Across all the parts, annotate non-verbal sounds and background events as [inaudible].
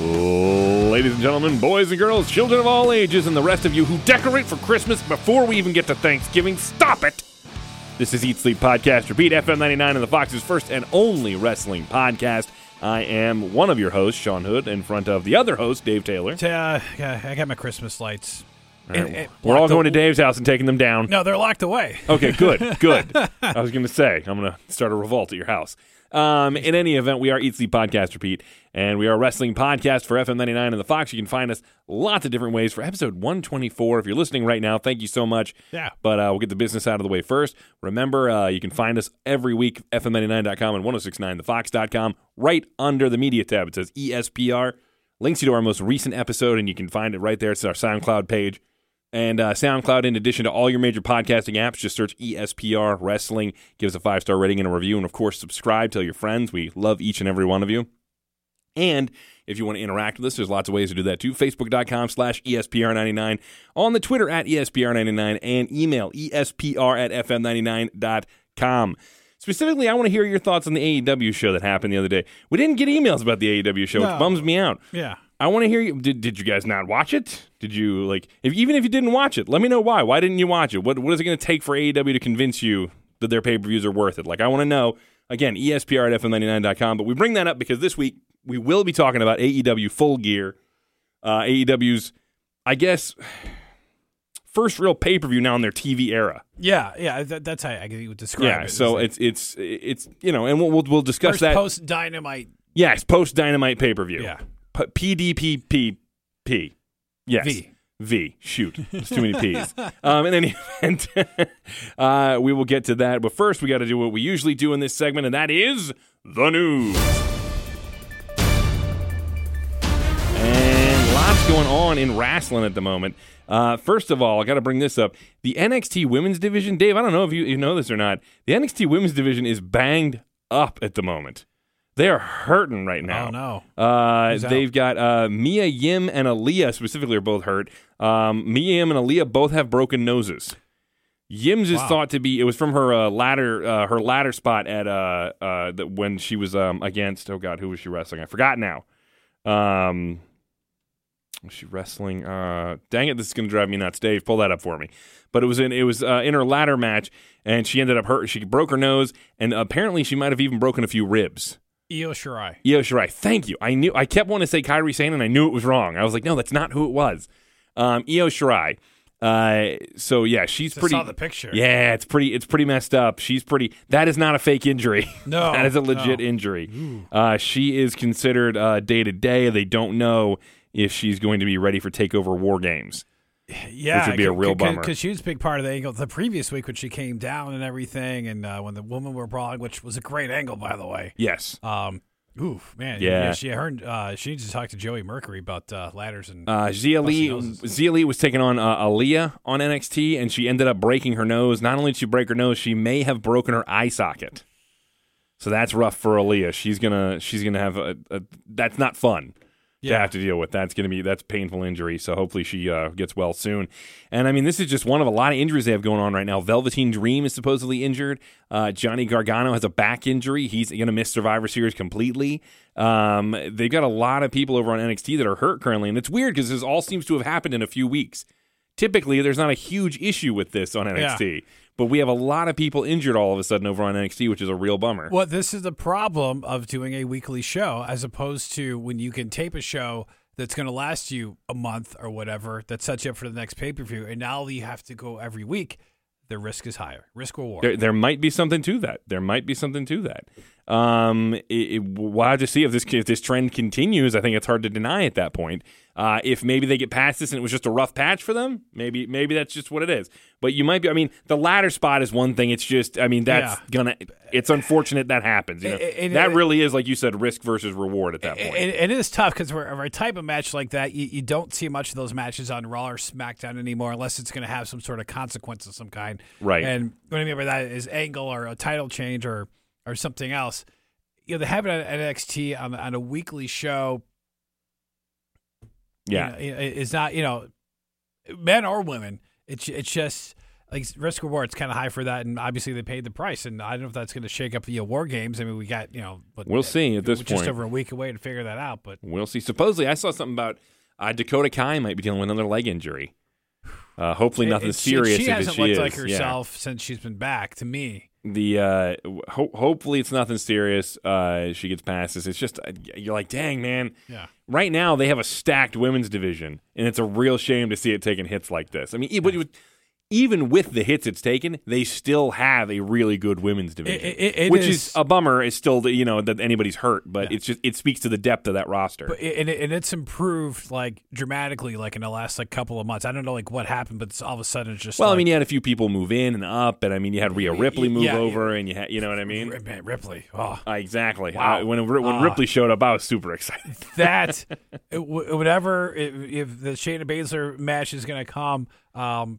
Ladies and gentlemen, boys and girls, children of all ages, and the rest of you who decorate for Christmas before we even get to Thanksgiving, stop it! This is Eat Sleep Podcast, Repeat FM 99 and the Fox's first and only wrestling podcast. I am one of your hosts, Sean Hood, in front of the other host, Dave Taylor. Uh, I got my Christmas lights. All right, And- and We're all going to Dave's house and taking them down. No, they're locked away. Okay, good, good. [laughs] I was going to say, I'm going to start a revolt at your house. Um, in any event, we are Eat Sleep Podcast Repeat, and we are a wrestling podcast for FM99 and the Fox. You can find us lots of different ways for episode 124. If you're listening right now, thank you so much. Yeah. But uh, we'll get the business out of the way first. Remember, uh, you can find us every week, FM99.com and 1069thefox.com, right under the media tab. It says ESPR. Links you to our most recent episode, and you can find it right there. It's our SoundCloud page. And uh, SoundCloud, in addition to all your major podcasting apps, just search ESPR Wrestling. Give us a five star rating and a review. And of course, subscribe. Tell your friends. We love each and every one of you. And if you want to interact with us, there's lots of ways to do that too. Facebook.com slash E ESPR99. On the Twitter at E ESPR99 and email ESPR at FM99.com. Specifically, I want to hear your thoughts on the AEW show that happened the other day. We didn't get emails about the AEW show, which bums me out. Yeah. I want to hear you. Did, did you guys not watch it? Did you like? If even if you didn't watch it, let me know why. Why didn't you watch it? What What is it going to take for AEW to convince you that their pay per views are worth it? Like, I want to know. Again, ESPR at fm99.com. But we bring that up because this week we will be talking about AEW Full Gear, uh, AEW's, I guess, first real pay per view now in their TV era. Yeah, yeah. That, that's how I would describe yeah. it. Yeah, so it's it's it's you know, and we'll we'll, we'll discuss that. post dynamite. yes, post Dynamite pay per view. Yeah. PDPPP. Yes. V. V. Shoot. There's too many P's. [laughs] Um, in any event, [laughs] uh, we will get to that. But first, we got to do what we usually do in this segment, and that is the news. And lots going on in wrestling at the moment. Uh, first of all, I got to bring this up. The NXT women's division, Dave, I don't know if you, you know this or not. The NXT women's division is banged up at the moment. They are hurting right now. Oh, no. Uh, they've got uh, Mia Yim and Aaliyah specifically are both hurt. Um, Mia Yim and Aaliyah both have broken noses. Yim's is thought to be it was from her uh, ladder uh, her ladder spot at uh, uh, the, when she was um, against oh god who was she wrestling I forgot now. Um, was she wrestling? Uh, dang it, this is gonna drive me nuts. Dave, pull that up for me. But it was in it was uh, in her ladder match, and she ended up hurt. She broke her nose, and apparently she might have even broken a few ribs. Io Shirai. Io Shirai. Thank you. I knew I kept wanting to say Kairi Sane, and I knew it was wrong. I was like, no, that's not who it was. Um, Io Shirai. Uh, so yeah, she's Just pretty. saw the picture. Yeah, it's pretty. It's pretty messed up. She's pretty. That is not a fake injury. [laughs] No, that is a legit no. injury. Uh, she is considered day to day. They don't know if she's going to be ready for Takeover War Games. Yeah, Which would be a real bummer. because she was a big part of the angle the previous week when she came down and everything, and uh, when the women were brawling, which was a great angle, by the way. Yes. Um, oof, man, Yeah. she heard uh, she needs to talk to Joey Mercury about uh, ladders and Uh, Xia Li, Xia Li was taking on uh, Aaliyah on NXT, and she ended up breaking her nose. Not only did she break her nose, she may have broken her eye socket. So that's rough for Aaliyah. She's gonna she's gonna have a, a that's not fun to Yeah. have to deal with. That's gonna be that's painful injury. So hopefully she uh, gets well soon. And I mean, this is just one of a lot of injuries they have going on right now. Velveteen Dream is supposedly injured. Uh, Johnny Gargano has a back injury. He's gonna miss Survivor Series completely. Um, they've got a lot of people over on NXT that are hurt currently, and it's weird because this all seems to have happened in a few weeks. Typically, there's not a huge issue with this on NXT, but we have a lot of people injured all of a sudden over on NXT, which is a real bummer. Well, this is the problem of doing a weekly show as opposed to when you can tape a show that's going to last you a month or whatever that sets you up for the next pay per view, and now you have to go every week. The risk is higher. Risk reward. There, there might be something to that. There might be something to that. Um, it, it, we'll have to see if this if this trend continues. I think it's hard to deny at that point. Uh, if maybe they get past this and it was just a rough patch for them, maybe maybe that's just what it is. But you might be. I mean, the ladder spot is one thing. It's just. I mean, that's Yeah. gonna. It's unfortunate that happens. You know? That really is like you said, risk versus reward at that point. It is tough because for for a type of match like that, you, you don't see much of those matches on Raw or SmackDown anymore, unless it's going to have some sort of consequence of some kind. Right. And what I mean by that is angle or a title change or or something else. You know, they have it at NXT on, on a weekly show. Yeah. you know, it's not you know, men or women. It's it's just like risk reward's kind of high for that, and obviously they paid the price. And I don't know if that's going to shake up the war games. I mean, we got you know, but We'll see at this we're just over a week away to figure that out. But We'll see. Supposedly, I saw something about uh, Dakota Kai might be dealing with another leg injury. Uh, hopefully, nothing it- she- serious. She, if hasn't she looked is. like Yeah. herself since she's been back. To me, The uh, ho- hopefully it's nothing serious. Uh, she gets past this. It's just uh, you're like, dang man. yeah. Right now they have a stacked women's division, and it's a real shame to see it taking hits like this. I mean, e- but it even with the hits it's taken, they still have a really good women's division, it- it which is- is a bummer. Is still that you know that anybody's hurt, but it's just it speaks to the depth of that roster. But it, and, it, and it's improved like dramatically, like in the last like couple of months. I don't know like what happened, but it's all of a sudden it's just well, I mean, you had a few people move in and up, and I mean, you had Rhea Ripley move yeah, over, and you had, you know what I mean? Man, Ripley. Oh, Uh, exactly. Wow. Uh, when when Ah. Ripley showed up, I was super excited. [laughs] that [laughs] it, whatever if, if the Shayna Baszler match is going to come, um,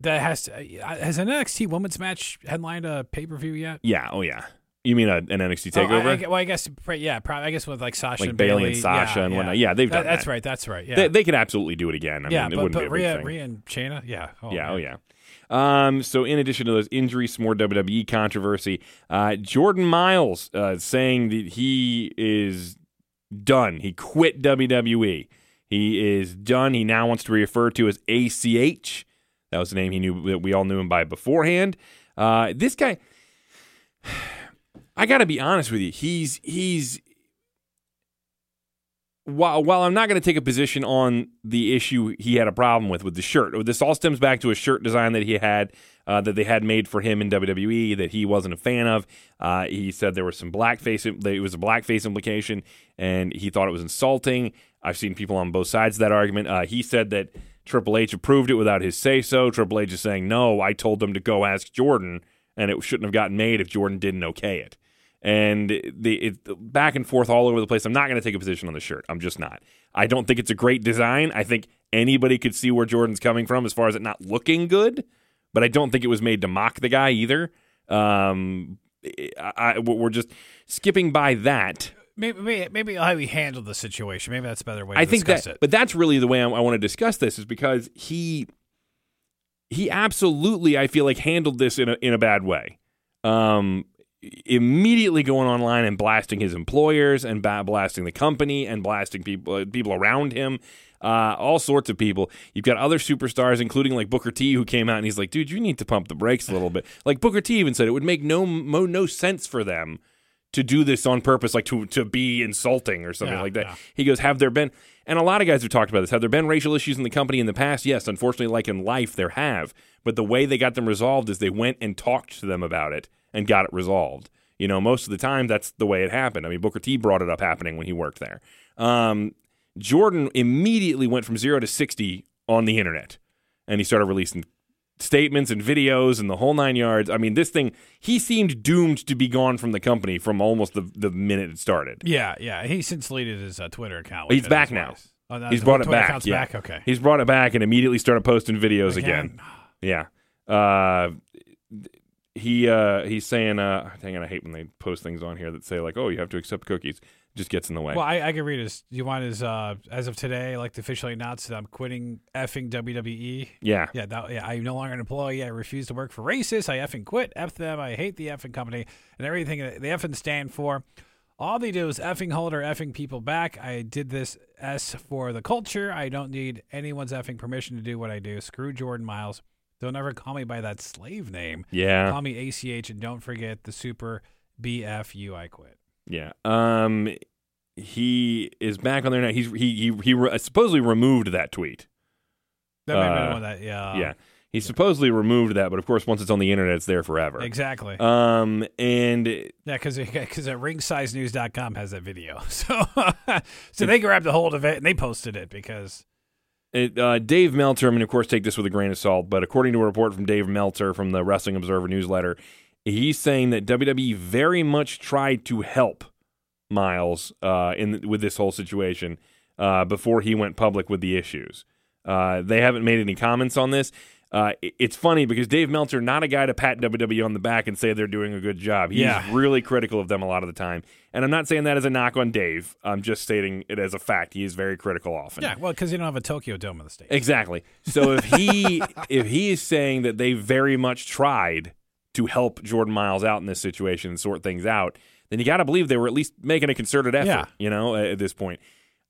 that has to, uh, has an NXT women's match headlined a pay per view yet? yeah. Oh yeah. You mean a, an NXT Oh, I- takeover? I, well, I guess yeah, probably, I guess with like Sasha like and Bayley and Sasha yeah, and yeah. whatnot. Yeah, they've That- done that's that. right. That's right. Yeah, They, they could absolutely do it again. I yeah, mean, it but, wouldn't but be a Rhea. Rhea and Shayna, yeah, oh, yeah, man. oh yeah. Um, so in addition to those injuries, some more WWE controversy. Uh, Jordan Miles uh, saying that he is done. He quit WWE. He is done. He now wants to be referred to as ACH. That was the name he knew that we all knew him by beforehand. Uh, this guy, I got to be honest with you. He's he's while while I'm not going to take a position on the issue he had a problem with with the shirt, this all stems back to a shirt design that he had uh, that they had made for him in WWE that he wasn't a fan of. Uh, he said there was some blackface, it was a blackface implication, and he thought it was insulting. I've seen people on both sides of that argument. Uh, he said that Triple H approved it without his say so. Triple H is saying no. I told them to go ask Jordan, and it shouldn't have gotten made if Jordan didn't okay it and the it, back and forth all over the place. I'm not going to take a position on the shirt. I'm just not. I don't think it's a great design. I think anybody could see where Jordan's coming from as far as it not looking good, but I don't think it was made to mock the guy either. Um, I, I, we're just skipping by that. Maybe, maybe maybe how he handled the situation. Maybe that's a better way. To I think discuss that, it. but that's really the way I, I want to discuss this is because he he absolutely I feel like handled this in a in a bad way. Um, immediately going online and blasting his employers and ba- blasting the company and blasting people uh, people around him. Uh, all sorts of people. You've got other superstars, including like Booker T, who came out and he's like, "Dude, you need to pump the brakes a little bit." Like Booker T even said, it would make no mo, no sense for them to do this on purpose, like to to be insulting or something Yeah, like that. yeah. He goes, Have there been, and a lot of guys have talked about this, have there been racial issues in the company in the past? Yes, unfortunately, like in life, there have. But the way they got them resolved is they went and talked to them about it and got it resolved. You know, most of the time, that's the way it happened. I mean, Booker T brought it up happening when he worked there. Um, Jordan immediately went from zero to 60 on the internet and he started releasing statements and videos and the whole nine yards. I mean, this thing, he seemed doomed to be gone from the company from almost the, the minute it started. yeah, yeah. He since deleted his uh, Twitter account. He's back now. Oh, no, He's brought it Twitter back. Yeah. back. Okay. He's brought it back and immediately started posting videos again. Again? Yeah. Uh, he uh, he's saying, uh, hang on, I hate when they post things on here that say like, oh, you have to accept cookies. Just gets in the way. Well, I, I can read his. Do you want his? Uh, as of today, like to officially announce that I'm quitting effing WWE. yeah. Yeah, that, yeah. I'm no longer an employee. I refuse to work for racists. I effing quit. F them. I hate the effing company and everything that they effing stand for. All they do is effing hold or effing people back. I did this S for the culture. I don't need anyone's effing permission to do what I do. Screw Jordan Miles. Don't ever call me by that slave name. Yeah. Call me ACH and don't forget the super BFU. I quit. Yeah. Um, he is back on there now. He's he he he re- supposedly removed that tweet. That been Uh, one that, yeah. yeah. He supposedly removed that, but of course, once it's on the internet, it's there forever. Exactly. Um, and Yeah, because because [laughs] at ringsidenews.com has that video, [laughs] so [laughs] so they grabbed a hold of it and they posted it because It, uh, Dave Meltzer, I mean, of course, take this with a grain of salt, but according to a report from Dave Meltzer from the Wrestling Observer newsletter, he's saying that WWE very much tried to help Miles uh, in with this whole situation uh, before he went public with the issues. Uh, they haven't made any comments on this. Uh, it's funny because Dave Meltzer, not a guy to pat WWE on the back and say they're doing a good job. He's Yeah. really critical of them a lot of the time. And I'm not saying that as a knock on Dave. I'm just stating it as a fact. He is very critical often. Yeah, well, because you don't have a Tokyo Dome in the state. Exactly. So if he [laughs] if he is saying that they very much tried to help Jordan Miles out in this situation and sort things out, then you got to believe they were at least making a concerted effort. Yeah. You know, at this point.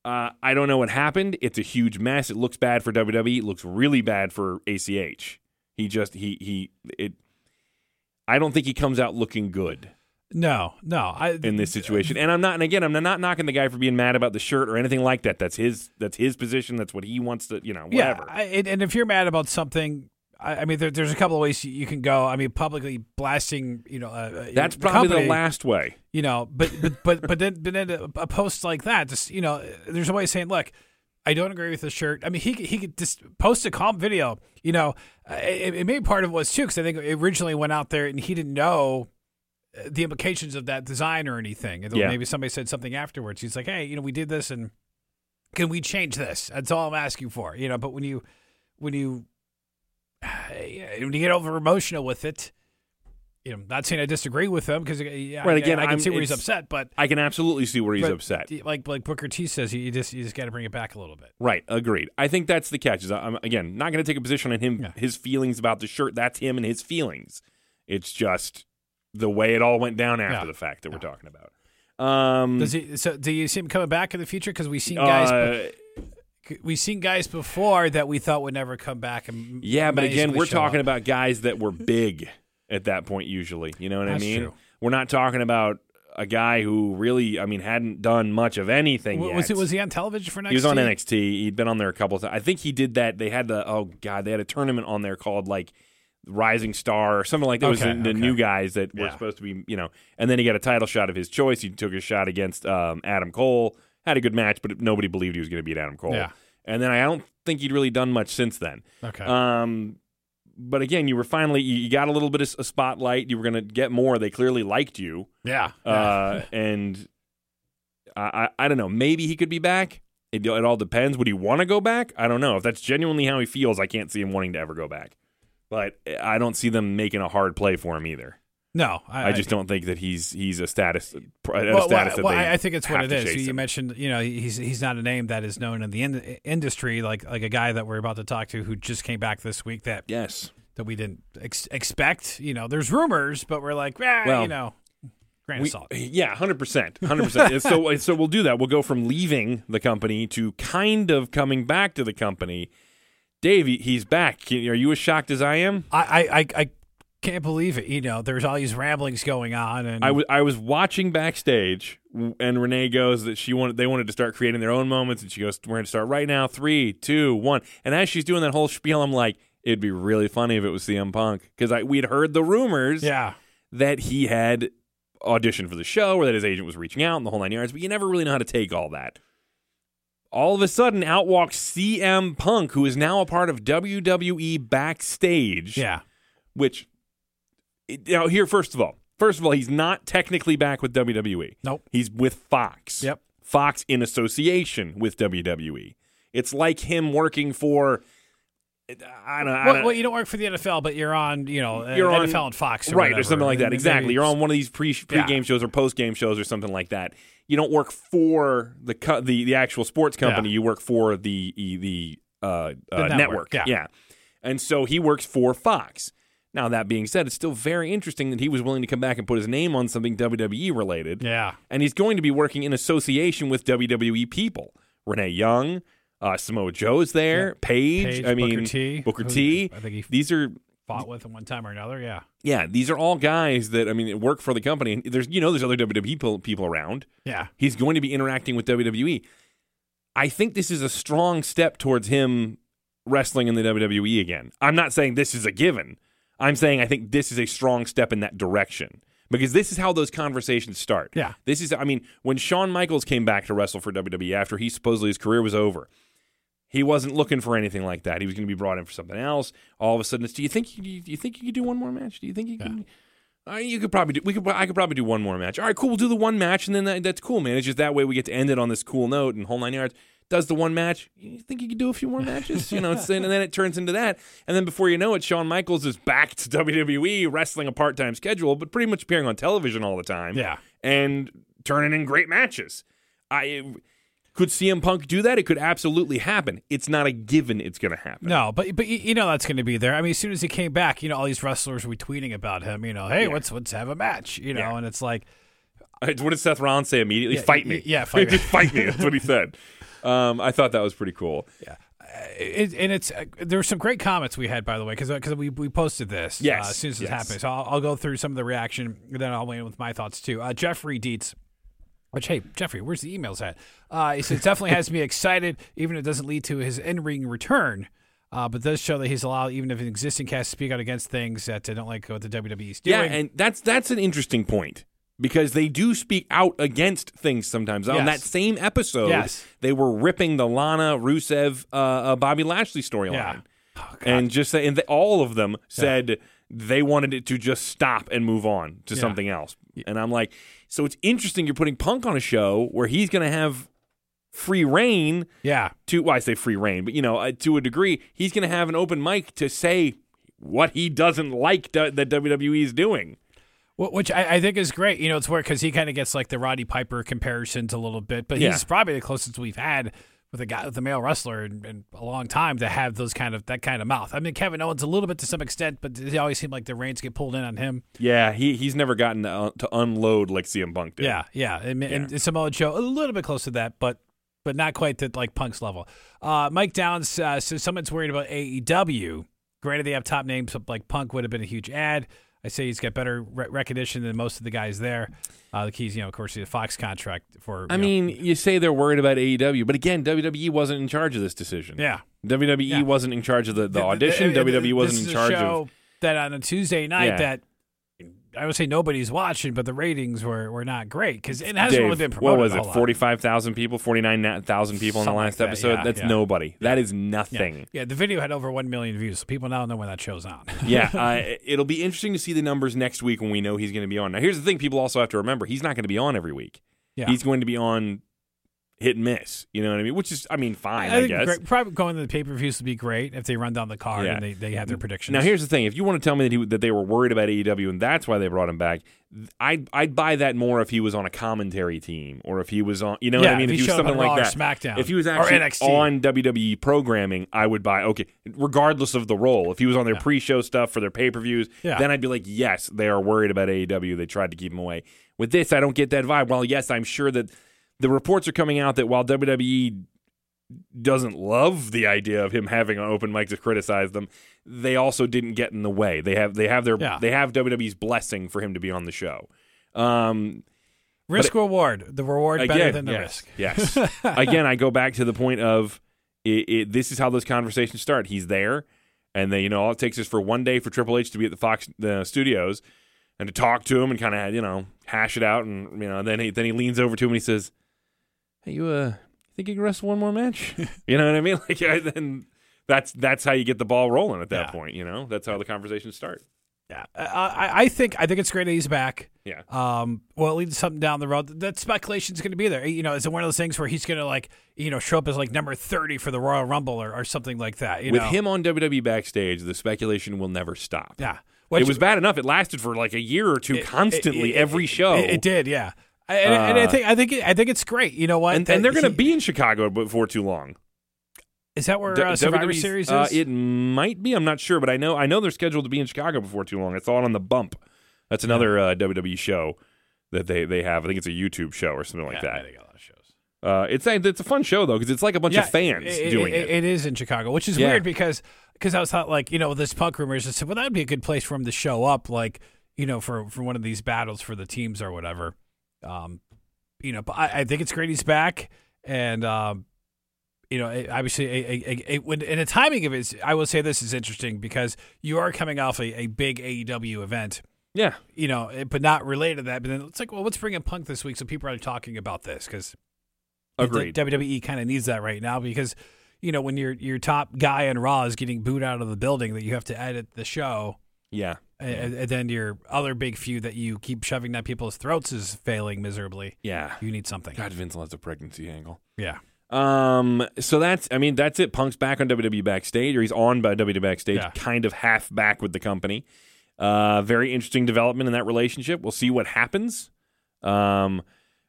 Uh, I don't know what happened. It's a huge mess. It looks bad for WWE. It looks really bad for ACH. He just he he it. I don't think he comes out looking good No, no. I, in this situation. And I'm not. And again, I'm not knocking the guy for being mad about the shirt or anything like that. That's his. That's his position. That's what he wants to. You know, whatever. Yeah, I, and, and if you're mad about something, I, I mean, there, there's a couple of ways you can go. I mean, publicly blasting, you know, uh, uh, That's the probably company, the last way. You know, but but but but then but then a, a post like that, just you know, there's a way of saying, look. I don't agree with the shirt. I mean, he could- he could just post a calm video. You know, uh, it, it maybe part of it was too because I think it originally went out there and he didn't know uh, the implications of that design or anything. And Yeah. maybe somebody said something afterwards. He's like, "Hey, you know, we did this, and can we change this?" That's all I'm asking for. You know, but when you when you [sighs] when you get over emotional with it, you know, not saying I disagree with him because yeah, Right, again, I, can I'm- see where he's upset, but I can absolutely see where he's but upset. Like like Booker T says, you just you just got to bring it back a little bit. Right, agreed. I think that's the catch. Is I'm again not going to take a position on him, Yeah. his feelings about the shirt. That's him and his feelings. It's just the way it all went down after Yeah. the fact that we're talking about. Um, Does he? So do you see him coming back in the future? Because we've seen guys, uh, we've seen guys before that we thought would never come back. And yeah, but again, we're talking up. about guys that were [laughs] big at that point. Usually, you know what That's I mean. true. We're not talking about a guy who really, I mean, hadn't done much of anything W- yet. Was it? Was he on television for NXT? He was on NXT. He'd been on there a couple of times. I think he did that. They had the oh god, they had a tournament on there called like Rising Star or something like that. It was the, the okay. new guys that were Yeah. supposed to be, you know. And then he got a title shot of his choice. He took a shot against um, Adam Cole. Had a good match, but nobody believed he was going to beat Adam Cole. Yeah. And then I don't think he'd really done much since then. Okay. Um, but again, you were finally you, got a little bit of a spotlight. You were going to get more. They clearly liked you. yeah. Uh, and I, I, I don't know. Maybe he could be back. It, it all depends. Would he want to go back? I don't know. If that's genuinely how he feels, I can't see him wanting to ever go back. But I don't see them making a hard play for him either. No, I, just don't think that he's he's a status a Well, status that well, they I I think it's what it is. You him. mentioned, you know, he's he's not a name that is known in the in- industry, like like a guy that we're about to talk to who just came back this week that Yes. that we didn't ex- expect. You know, there's rumors, but we're like, ah, Well, you know, grain We, of salt. yeah, hundred percent, hundred percent. So, so we'll do that. We'll go from leaving the company to kind of coming back to the company. Dave, he's back. Are you as shocked as I am? I, I, I, I can't believe it. You know, there's all these ramblings going on, and I, w- I was watching backstage, and Renee goes that she wanted they wanted to start creating their own moments, and she goes, "We're going to start right now. Three, two, one." And as she's doing that whole spiel, I'm like, "It'd be really funny if it was CM Punk," because I we'd heard the rumors yeah, that he had auditioned for the show or that his agent was reaching out and the whole nine yards, but you never really know how to take all that. All of a sudden, out walks CM Punk, who is now a part of WWE backstage yeah, which now here first of all first of all he's not technically back with WWE nope, he's with Fox. Yep. Fox in association with WWE it's like him working for I don't, I well, don't well, you don't work for the NFL, but you're on, you know, uh, You're on- NFL and Fox, or right or something like that And exactly. Maybe- you're on one of these pre pre game Yeah. shows or post game shows or something like that. You don't work for the co- the the actual sports company. Yeah. you work for the the uh, uh, network, network yeah. yeah. And so he works for Fox now that being said it's still very interesting that he was willing to come back and put his name on something WWE related Yeah, and he's going to be working in association with WWE people. Renee Young, uh, Samoa Joe's there, Yeah. Paige, Paige, I mean Booker T, Booker T. I think he These are fought with at one time or another. Yeah, yeah, these are all guys that I mean work for the company. And there's you know there's other WWE people people around. yeah, He's going to be interacting with WWE. I think this is a strong step towards him wrestling in the WWE again. I'm not saying this is a given. I'm saying I think this is a strong step in that direction because this is how those conversations start. Yeah. This is, I mean, when Shawn Michaels came back to wrestle for WWE after he supposedly his career was over, he wasn't looking for anything like that. He was going to be brought in for something else. All of a sudden, it's, do you think you, do you think you could do one more match? Do you think you can? Uh, you could probably do. We could. I could probably do one more match. All right, cool. We'll do the one match, and then that, that's cool, man. It's just that way we get to end it on this cool note and whole nine yards. Does the one match. You think you could do a few more matches? You know, and then it turns into that. And then before you know it, Shawn Michaels is back to [laughs] WWE, wrestling a part time schedule, but pretty much appearing on television all the time. Yeah. And turning in great matches. I could CM Punk do that? It could absolutely happen. It's not a given it's going to happen. No, but but you- know that's going to be there. I mean, as soon as he came back, you know, all these wrestlers were tweeting about him. You know, hey, Yeah. let's let's have a match. You know, Yeah. and it's like, What did Seth Rollins say immediately? Yeah, fight me. yeah, fight [laughs] me. Just fight me. That's what he said. [laughs] Um, I thought that was pretty cool. it, and it's uh, there were some great comments we had by the way because because we we posted this Yes, uh, as soon as it's yes. happening. So I'll, I'll go through some of the reaction, and then I'll weigh in with my thoughts too. Uh, Jeffrey Dietz. Which hey Jeffrey, where's the emails at? Uh, he says definitely has me excited, even if it doesn't lead to his in ring return. Uh, but does show that he's allowed even if an existing cast speak out against things that they don't like what the WWE's doing. Yeah, and that's that's an interesting point because they do speak out against things sometimes. On that same episode, Yes. they were ripping the Lana Rusev uh, uh, Bobby Lashley storyline, Yeah. Oh, and just and they, all of them said they wanted it to just stop and move on to Yeah. something else. And I'm like, so it's interesting. You're putting Punk on a show where he's going to have free rein yeah, to well, I say free rein, but you know, uh, to a degree, he's going to have an open mic to say what he doesn't like that that WWE is doing. Wh- Which I, I think is great. You know, it's weird because he kind of gets like the Roddy Piper comparisons a little bit, but Yeah. he's probably the closest we've had with a guy with a male wrestler in, in a long time to have those kind of that kind of mouth. I mean, Kevin Owens a little bit to some extent, but they always seemed like the reins get pulled in on him. Yeah, he he's never gotten to, uh, to unload like CM Punk did. Yeah, yeah, and, and Samoa Joe a little bit close to that, but but not quite to like Punk's level. Uh, Mike Downs uh, says someone's worried about AEW. Granted, they have top names but like Punk would have been a huge add. I say he's got better re- recognition than most of the guys there. Uh, the keys, you know, of course, the Fox contract for. I know- mean, you say they're worried about AEW, but again, WWE wasn't in charge of this decision. yeah, WWE Yeah. wasn't in charge of the, the Th- audition. th- WWE wasn't in charge show of. that on a Tuesday night Yeah. that I would say nobody's watching, but the ratings were, were not great because it hasn't Dave, really been promoted. what was it? Forty-five thousand people, forty-nine thousand people in the last like that, episode. yeah, That's yeah. nobody. That is Yeah. nothing. Yeah, the video had over one million views, so people now know when that show's on. [laughs] yeah, uh, it'll be interesting to see the numbers next week when we know he's going to be on. Now, here's the thing: people also have to remember he's not going to be on every week. Yeah. He's going to be on hit and miss. You know what I mean? Which is, I mean, fine, I, think guess. great- probably going to the pay per views would be great if they run down the card Yeah. and they, they have their predictions. Now, here's the thing: if you want to tell me that he, that they were worried about AEW and that's why they brought him back, I'd I'd buy that more if he was on a commentary team or if he was on, you know what I mean? if he was something on like that. SmackDown if he was actually on WWE programming, I would buy. Okay, regardless of the role, if he was on their Yeah. pre-show stuff for their pay-per-views, Yeah. then I'd be like, yes, they are worried about AEW. They tried to keep him away. With this, I don't get that vibe. Well, yes, I'm sure that the reports are coming out that while WWE doesn't love the idea of him having an open mic to criticize them, they also didn't get in the way. They have they have their Yeah. they have WWE's blessing for him to be on the show. Um, risk reward, the reward better than the yes, risk. Yes. [laughs] again, I go back to the point of it, it, this is how those conversations start. He's there, and then you know all it takes is for one day for Triple H to be at the Fox the studios and to talk to him and kind of you know hash it out, and you know then he then he leans over to him and he says, "Hey, you uh, think you can wrestle one more match?" [laughs] you know what I mean? [laughs] Like yeah, then. That's that's how you get the ball rolling at that Yeah. point, you know. That's how the conversations start. Yeah, I, I, think I think it's great that he's back. Yeah. Um, well, it leads to something down the road. That speculation's going to be there. You know, is it one of those things where he's going to like, you know, show up as like number thirty for the Royal Rumble or, or something like that? You With know? him on WWE backstage, the speculation will never stop. yeah. it was bad enough; it lasted for like a year or two, It- constantly it- every show. It, it did, yeah. And, and I Uh, think I think it, I think it's great. You know what? and, and they're going to be in Chicago before too long. Is that where uh, Survivor WWE's, Series is? uh, it might be. I'm not sure, but I know I know they're scheduled to be in Chicago before too long. I saw it on the Bump. That's another uh, WWE show that they, they have. I think it's a YouTube show or something like yeah, that. they got a lot of shows. Uh, it's a, it's a fun show though because it's like a bunch Yeah, of fans it, doing it, it. It is in Chicago, which is Yeah. weird because because I was thought like you know this punk rumors. I said, well, that'd be a good place for him to show up, like you know for for one of these battles for the teams or whatever. Um, you know, but I, I think it's great he's back, and um, you know, it- obviously, a, a, a, a, when, and the timing of it, is, I will say this is interesting because you are coming off a, a big AEW event. yeah, You know, it- but not related to that. But then it's like, well, let's bring in Punk this week so people are talking about this because agreed. WWE kind of needs that right now because you know when your your top guy in Raw is getting booed out of the building that you have to edit the show, yeah, and, and then your other big feud that you keep shoving down people's throats is failing miserably. yeah. You need something. God, Vince loves a pregnancy angle. Yeah. Um, so that's, I mean, that's it. Punk's back on WWE backstage, or he's on by WWE backstage, Yeah. kind of half back with the company. Uh, very interesting development in that relationship. We'll see what happens. Um,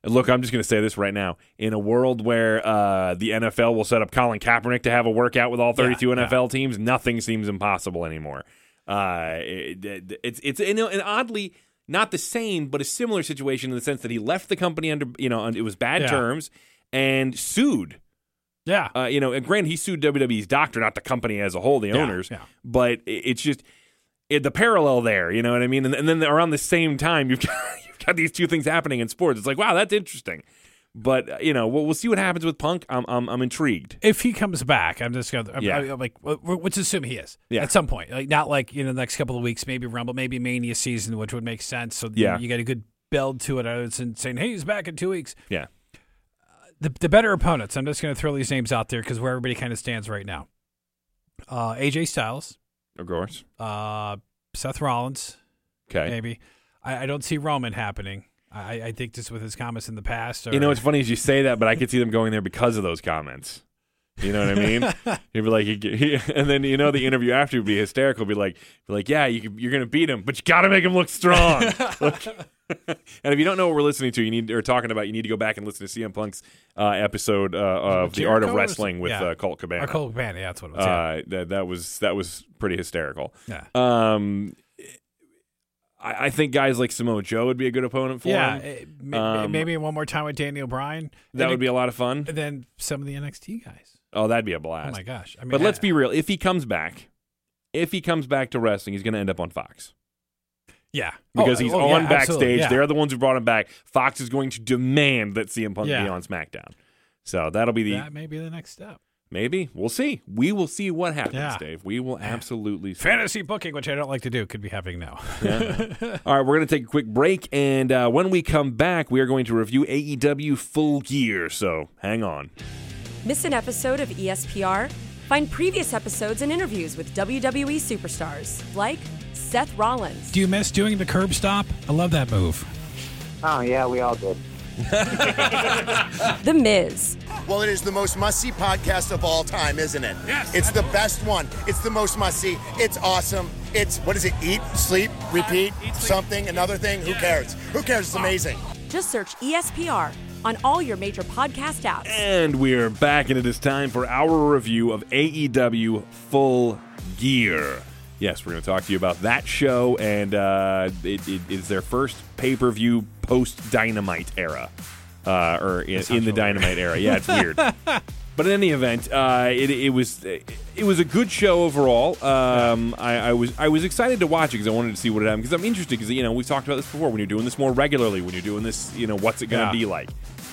look, I'm just going to say this right now. In a world where uh, the NFL will set up Colin Kaepernick to have a workout with all 32 Yeah, NFL teams, nothing seems impossible anymore. Uh, it, it- it's it's know, and oddly not the same, but a similar situation in the sense that he left the company under you know it was bad Yeah. terms and sued. Yeah. Uh, you know, and granted, he sued WWE's doctor, not the company as a whole, the Yeah, owners. yeah. But it's just it, the parallel there. You know what I mean? And, and then around the same time, you've got, [laughs] you've got these two things happening in sports. It's like, wow, that's interesting. But uh, you know, we'll, we'll see what happens with Punk. I'm I'm, I'm intrigued. if he comes back, I'm just gonna. I'm, Yeah. I'm like, let's assume he is. Yeah. At some point, like not like you know, the next couple of weeks, maybe Rumble, maybe Mania season, which would make sense. So Yeah. you, get a good build to it. Other than saying, "Hey, he's back in two weeks." Yeah. The the better opponents. I'm just gonna throw these names out there because where everybody kind of stands right now. Uh, AJ Styles, Of course. uh, Seth Rollins, Okay. maybe. I, I don't see Roman happening. I, I think just with his comments in the past. Or, You know, what's funny is you say that, but I could see them going there because of those comments. You know what I mean? [laughs] He'd be like, he, he, [laughs] and then you know the interview after would be hysterical. Be like, be like, yeah, you, you're gonna beat him, but you got to make him look strong. [laughs] Look- and if you don't know what we're listening to, you need or talking about, you need to go back and listen to CM Punk's uh, episode uh, of the Art of Wrestling with? Yeah. uh, Colt Cabana. or Cole Cabana, yeah, that's what it was. yeah. uh, that that was that was pretty hysterical. yeah. Um, I, I think guys like Samoa Joe would be a good opponent for Yeah, him. ma- Um, maybe one more time with Daniel Bryan. That would be a lot of fun. And then some of the NXT guys. Oh, that'd be a blast. Oh my gosh! I mean, But let's be real. If he comes back, if he comes back to wrestling, he's going to end up on Fox yeah because Oh, he's oh, on absolutely, backstage. yeah. They're the ones who brought him back. Fox is going to demand that CM Punk Yeah. be on SmackDown. So that'll be the that may be the next step. Maybe we'll see. We will see what happens, Yeah. Dave. We will absolutely see. Fantasy booking, which I don't like to do, could be happening now. [laughs] All right, we're going to take a quick break, and uh, when we come back, we are going to review AEW Full Gear. So hang on. Miss an episode of ESPR? Find previous episodes and interviews with WWE superstars like Seth Rollins, Do you miss doing the curb stop? I love that move. Oh yeah, we all did. [laughs] The Miz, Well, it is the most must see podcast of all time, isn't it? Yes. It's the best one. It's the most must see. It's awesome. It's, what is it? Eat, sleep, repeat, something, another thing? Who cares? Who cares? It's amazing. just search ESPR on all your major podcast apps. And we're back, and it is time for our review of AEW Full Gear. Yes, we're going to talk to you about that show, and uh, it, it is their first pay per view post Dynamite era, uh, or in, in the Dynamite era. Yeah, it's weird. [laughs] But in any event, uh, it, it was it was a good show overall. Um, I, I was I was excited to watch it because I wanted to see what it happened. Because I'm interested because you know we've talked about this before. When you're doing this more regularly, when you're doing this, you know what's it going to Yeah. be like.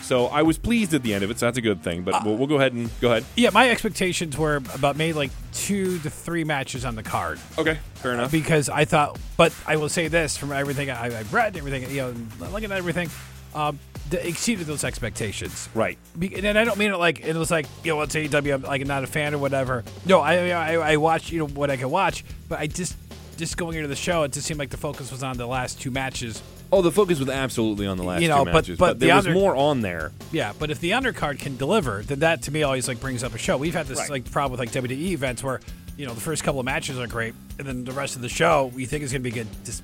So I was pleased at the end of it. So that's a good thing. But we'll, we'll go ahead and go ahead. Yeah, my expectations were about maybe like two to three matches on the card. Okay, fair enough. because I thought, but I will say this from everything I, I've read, everything you know, looking at everything, um, exceeded those expectations. Right. And I don't mean it like it was like you know, it's AEW. I'm like not a fan or whatever. No, I I, I watch you know what I can watch, but I just just going into the show, it just seemed like the focus was on the last two matches. Oh, the focus was absolutely on the last You know, two but- matches, but the there was other- more on there. Yeah, but if the undercard can deliver, then that to me always like brings up a show. We've had this Right. like problem with like WWE events where you know the first couple of matches are great, and then the rest of the show we think is going to be good. Just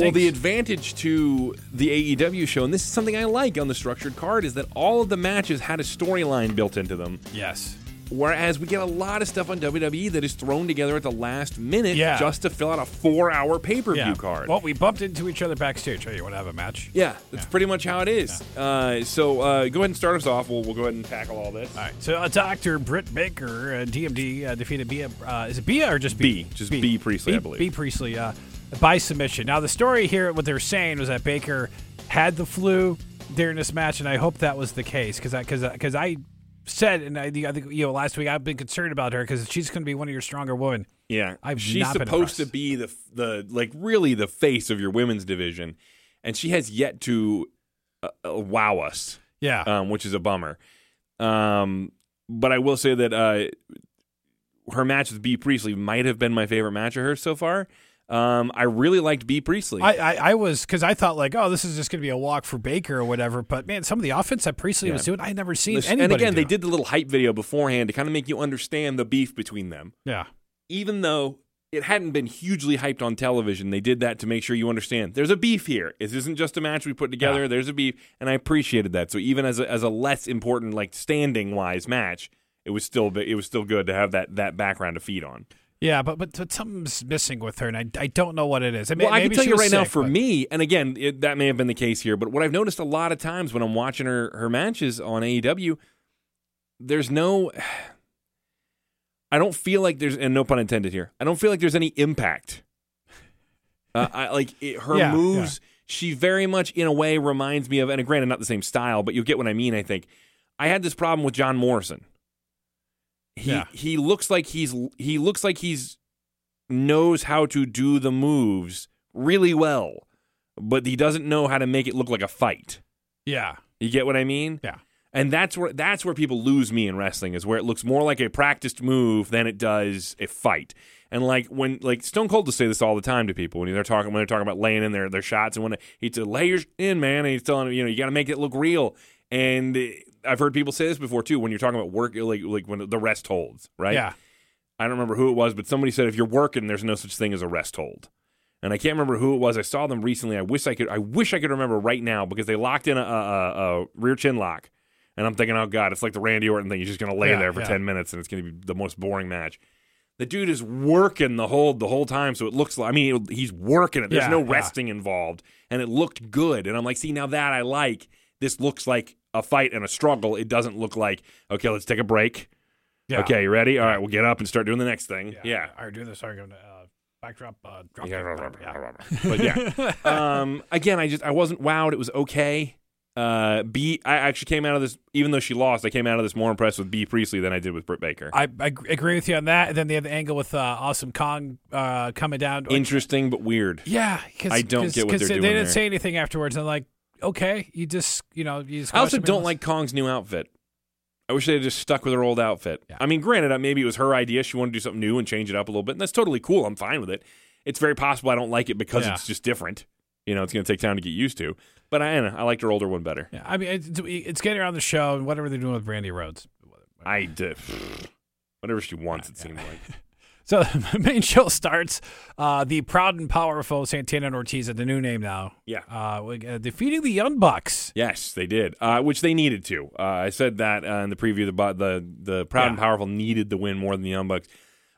Well, the advantage to the AEW show, and this is something I like on the structured card, is that all of the matches had a storyline built into them. yes. Whereas we get a lot of stuff on WWE that is thrown together at the last minute Yeah. just to fill out a four hour pay per view Yeah. card. Well, we bumped into each other backstage. Oh, you want to have a match? yeah, that's pretty much how it is. Uh, so uh, go ahead and start us off. We'll, we'll go ahead and tackle all this. All right. So, uh, Dr. Britt Baker, uh, DMD, uh, defeated Bia. Uh, is it Bia or just B? B, just B Bea Priestley, B, I believe. Bea Priestley uh, by submission. Now, the story here, what they're saying was that Baker had the flu during this match, and I hope that was the case because because because I said, and I, I think you know last week I've been concerned about her because she's going to be one of your stronger women. Yeah, I've she's supposed to be the the like really the face of your women's division, and she has yet to uh, uh, wow us, Yeah. um, which is a bummer. Um, but I will say that uh, her match with Bea Priestley might have been my favorite match of hers so far. Um, I really liked Bea Priestley. I, I, I was because I thought like, oh, this is just going to be a walk for Baker or whatever. But man, some of the offense that Priestley Yeah. was doing, I had never seen and again, they did the little hype video beforehand to kind of make you understand the beef between them. Yeah, Even though it hadn't been hugely hyped on television, they did that to make sure you understand there's a beef here. This isn't just a match we put together. Yeah. There's a beef, and I appreciated that. So even as a, as a less important, like standing wise match, it was still it was still good to have that that background to feed on. Yeah, but, but but something's missing with her, and I, I don't know what it is. I mean, well, I can tell you right now, for but- me, and again, it, that may have been the case here, but what I've noticed a lot of times when I'm watching her her matches on AEW, there's no. [sighs] I don't feel like there's, and no pun intended here. I don't feel like there's any impact. Uh, I, like it, her Yeah, moves, she very much in a way reminds me of, and granted, not the same style, but you'll get what I mean. I think I had this problem with John Morrison. He Yeah. he looks like he's he looks like he's knows how to do the moves really well, but he doesn't know how to make it look like a fight. yeah, You get what I mean? yeah, And that's where that's where people lose me in wrestling is where it looks more like a practiced move than it does a fight. And like when like Stone Cold will say this all the time to people when they're talking when they're talking about laying in their their shots and when he'd say lay your in man and he's telling them you know you got to make it look real. And I've heard people say this before too when you're talking about work like like when the rest holds right. yeah. I don't remember who it was, but somebody said if you're working, there's no such thing as a rest hold. And I can't remember who it was. I saw them recently. I wish I could. I wish I could remember right now because they locked in a, a, a rear chin lock, and I'm thinking, oh god, it's like the Randy Orton thing. He's just gonna lay Yeah, there for yeah. ten minutes, and it's gonna be the most boring match. The dude is working the hold the whole time, so it looks like. I mean, he's working it. There's Yeah, no resting involved, and it looked good. And I'm like, see, now that I like. This looks like a fight and a struggle. It doesn't look like okay. Let's take a break. Yeah. Okay, you ready? All right, we'll get up and start doing the next thing. Yeah. All right, do this. Sorry, going to uh, backdrop, uh, drop. Yeah, kick, yeah. but yeah. [laughs] Um, again, I just I wasn't wowed. It was okay. Uh, B, I actually came out of this, even though she lost, I came out of this more impressed with Bea Priestley than I did with Britt Baker. I, I agree with you on that. And then they have the angle with uh, Awesome Kong uh, coming down. Interesting but weird. yeah, cause, I don't cause, get what they're they, doing They didn't there. say anything afterwards. I'm like, okay, you just, you know, you just. I also don't like Kong's new outfit. I wish they had just stuck with her old outfit. Yeah. I mean, granted, uh, maybe it was her idea. She wanted to do something new and change it up a little bit. And that's totally cool. I'm fine with it. It's very possible I don't like it because Yeah. it's just different. You know, it's going to take time to get used to. But I, I, I liked her older one better. Yeah, I mean, it's, it's getting around the show and whatever they're doing with Brandi Rhodes. I did. [sighs] Whatever she wants, it seemed like. [laughs] So the [laughs] main show starts. Uh, the proud and powerful Santana and Ortiz, at the new name now, Yeah. uh, uh, defeating the Young Bucks. Yes, they did, uh, which they needed to. Uh, I said that uh, in the preview. The the the proud and powerful needed the win more than the Young Bucks.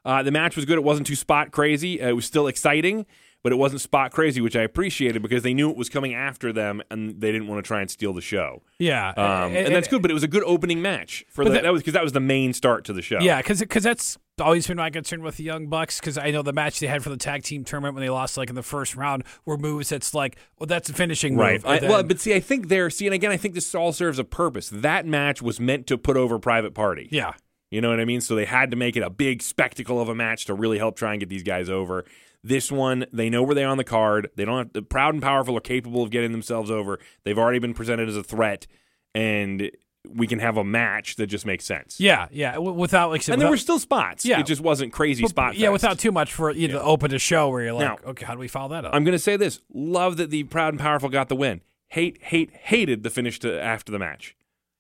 Uh, the match was good. It wasn't too spot crazy. Uh, it was still exciting, but it wasn't spot crazy, which I appreciated because they knew it was coming after them, and they didn't want to try and steal the show. Yeah, Um, and, that's good. But it was a good opening match for the, that- that was because that was the main start to the show. Yeah, because that's always been my concern with the Young Bucks. Because I know the match they had for the tag team tournament when they lost like in the first round were moves that's like, well, that's a finishing Right. move. Well, but see, I think there. See, and again, I think this all serves a purpose. That match was meant to put over Private Party. yeah, You know what I mean? So they had to make it a big spectacle of a match to really help try and get these guys over. This one, they know where they are on the card. They don't have the proud and powerful are capable of getting themselves over. They've already been presented as a threat, and we can have a match that just makes sense. yeah, yeah. w- Without like, And there were still spots. Yeah. It just wasn't crazy but- spot. Yeah, fest. without too much for you to open a show where you're like, Now- okay, how do we follow that up? I'm going to say this: love that the proud and powerful got the win. Hate, hate, hated the finish to after the match.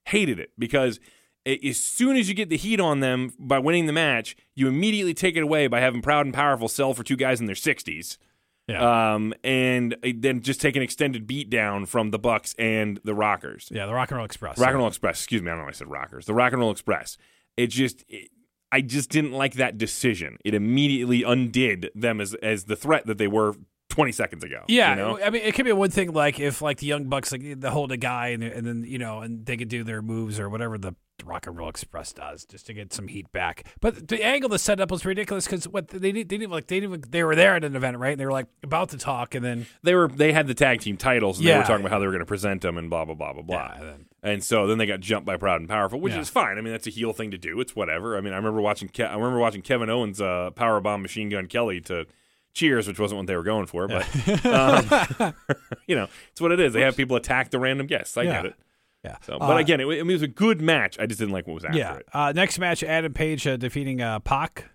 Hated it because a- as soon as you get the heat on them by winning the match, you immediately take it away by having proud and powerful sell for two guys in their 60s. Yeah, Um, and uh, then just take an extended beat down from the Bucks and the Rockers. yeah, the Rock and Roll Express. Rock and Roll Express. Excuse me, I don't know why I said Rockers. The Rock and Roll Express. It just, it, I just didn't like that decision. It immediately undid them as as the threat that they were 20 seconds ago. Yeah, you know? I mean, it could be one thing like if like the Young Bucks like they hold a guy and, and then you know and they could do their moves or whatever the Rock and Roll Express does just to get some heat back. But the angle the setup was ridiculous because what they didn't, they didn't like they didn't they were there at an event right and they were like about to talk and then they were they had the tag team titles and they were talking about how they were going to present them and blah blah blah blah blah. Yeah, and then- and so then they got jumped by Proud and Powerful, which Yeah. is fine. I mean, that's a heel thing to do. It's whatever. I mean, I remember watching Ke- I remember watching Kevin Owens uh, power bomb Machine Gun Kelly to Cheers, which wasn't what they were going for, but um, [laughs] [laughs] you know, it's what it is. They have people attack the random guests. I Yeah. get it. Yeah. So, but Uh, again, it, it was a good match. I just didn't like what was after yeah. it. Uh, next match, Adam Page uh, defeating uh, Pac.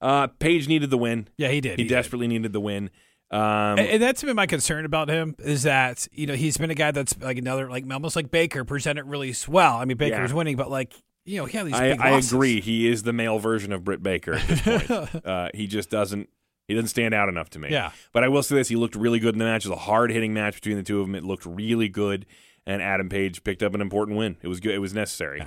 Uh, Page needed the win. Yeah, he did. He, he did. desperately needed the win. Um, And, and that's been my concern about him is that you know he's been a guy that's like another like almost like Baker presented really well. I mean Baker's Yeah. winning, but like you know he had these. I, big I agree. He is the male version of Britt Baker at this point. [laughs] uh, he just doesn't. He doesn't stand out enough to me. Yeah. But I will say this: he looked really good in the match. It was a hard hitting match between the two of them. It looked really good, and Adam Page picked up an important win. It was good. It was necessary.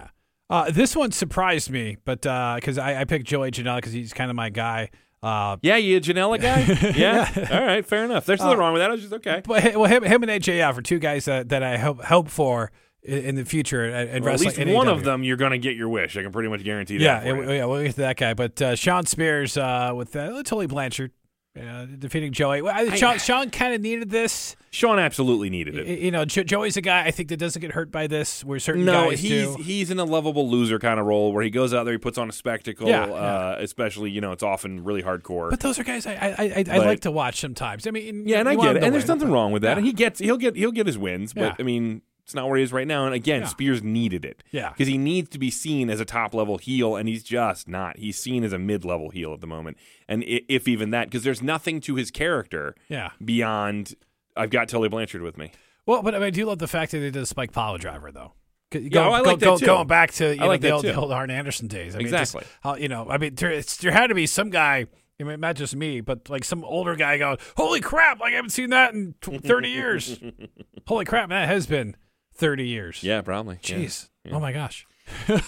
Uh, this one surprised me, but because I, I picked Joey Janela because he's kind of my guy. Uh, Yeah, you a Janela guy? [laughs] Yeah. All right, fair enough. There's nothing wrong with that. I was just okay. but well, him, him and MJF are two guys that, that I hope hope for in, in the future and, and Well, at least one AEW. of them, you're going to get your wish. I can pretty much guarantee that. Yeah, yeah, yeah, we'll get to that guy. But uh, Shawn Spears uh, with uh, Tully Blanchard uh, defeating Joey. Well, I, Shawn, Shawn kind of needed this. Shawn absolutely needed it. You know, jo- Joey's a guy I think that doesn't get hurt by this, where certain No, guys he's do. he's in a lovable loser kind of role where he goes out there, he puts on a spectacle. Yeah, uh, especially you know it's often really hardcore. But those are guys I I, I, I like to watch sometimes. I mean, yeah, and I get it, and there's nothing but- wrong with that. Yeah. And he gets he'll get he'll get his wins, but Yeah. I mean it's not where he is right now. And again, Yeah. Spears needed it. Yeah. because he needs to be seen as a top level heel, and he's just not. He's seen as a mid level heel at the moment, and if even that, because there's nothing to his character Yeah. beyond I've got Tully Blanchard with me. Well, but I, mean, I do love the fact that they did a spike piledriver though. Go, Yeah, oh, I go- like that too. Going back to you I know, like the, old, the old Arn Anderson days. I mean, just Exactly. how you know, I mean, there, it's, there had to be some guy. I mean, not just me, but like some older guy going, "Holy crap! Like I haven't seen that in tw- thirty years. [laughs] Holy crap! That has been thirty years. Yeah, probably. Yeah. Jeez. Oh my gosh. [laughs]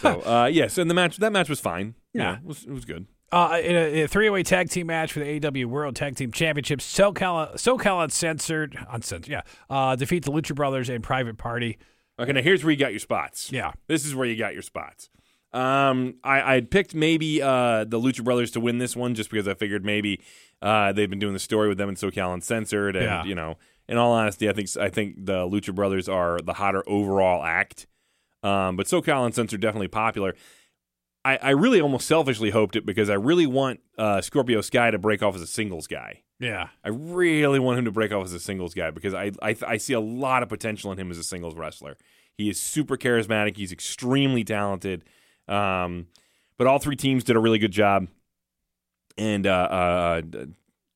So uh, yes, and the match that match was fine. Yeah. it was, it was good. Uh, in a, a three-way tag team match for the AEW World Tag Team Championships, SoCal, SoCal Uncensored, uncensored, yeah, uh, defeat the Lucha Brothers and Private Party. Okay, now here's where you got your spots. Yeah. This is where you got your spots. Um, I I picked maybe uh, the Lucha Brothers to win this one just because I figured maybe uh, they've been doing the story with them in SoCal Uncensored, and Yeah. you know, in all honesty, I think I think the Lucha Brothers are the hotter overall act. Um, but SoCal Uncensored are definitely popular. I, I really almost selfishly hoped it because I really want uh, Scorpio Sky to break off as a singles guy. Yeah. I really want him to break off as a singles guy because I, I I see a lot of potential in him as a singles wrestler. He is super charismatic. He's extremely talented. Um, but all three teams did a really good job, and uh, uh,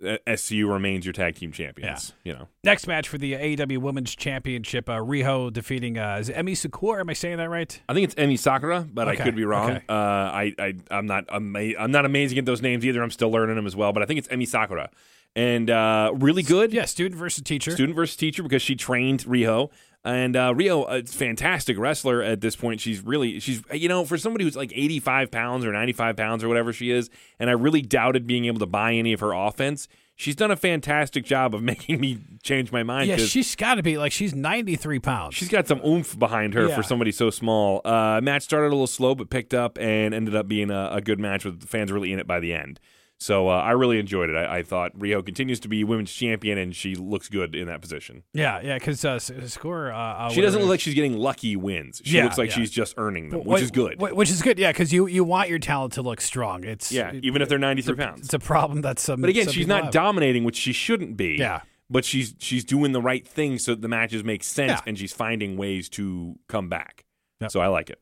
SCU remains your tag team champions. You know, Next match for the AEW Women's Championship, uh, Riho defeating uh, is it Emi Sakura. Am I saying that right? I think it's Emi Sakura, but I could be wrong. okay. Uh, I, I I'm not ama- I'm not amazing at those names either. I'm still learning them as well. But I think it's Emi Sakura, and uh, really good. Yeah, student versus teacher. student versus teacher because she trained Riho. And uh, Riho, a fantastic wrestler at this point. She's really, she's, you know, for somebody who's like 85 pounds or 95 pounds or whatever she is, and I really doubted being able to buy any of her offense. She's done a fantastic job of [laughs] making me change my mind. Yeah, she's got to be like she's 93 pounds. She's got some oomph behind her Yeah. for somebody so small. Uh, match started a little slow, but picked up and ended up being a, a good match with the fans really in it by the end. So uh, I really enjoyed it. I, I thought Riho continues to be women's champion, and she looks good in that position. yeah, yeah, because uh, S- Sakura. Uh, uh, She doesn't look like she's getting lucky wins. She Yeah, looks like yeah. she's just earning them, which is good. wh- Which is good, yeah, because you you want your talent to look strong. It's yeah, it- even if they're 93 pounds. It's a problem that's some. But again, some she's not have. dominating, which she shouldn't be. Yeah. But she's she's doing the right thing so that the matches make sense, Yeah. and she's finding ways to come back. Yep. So I like it.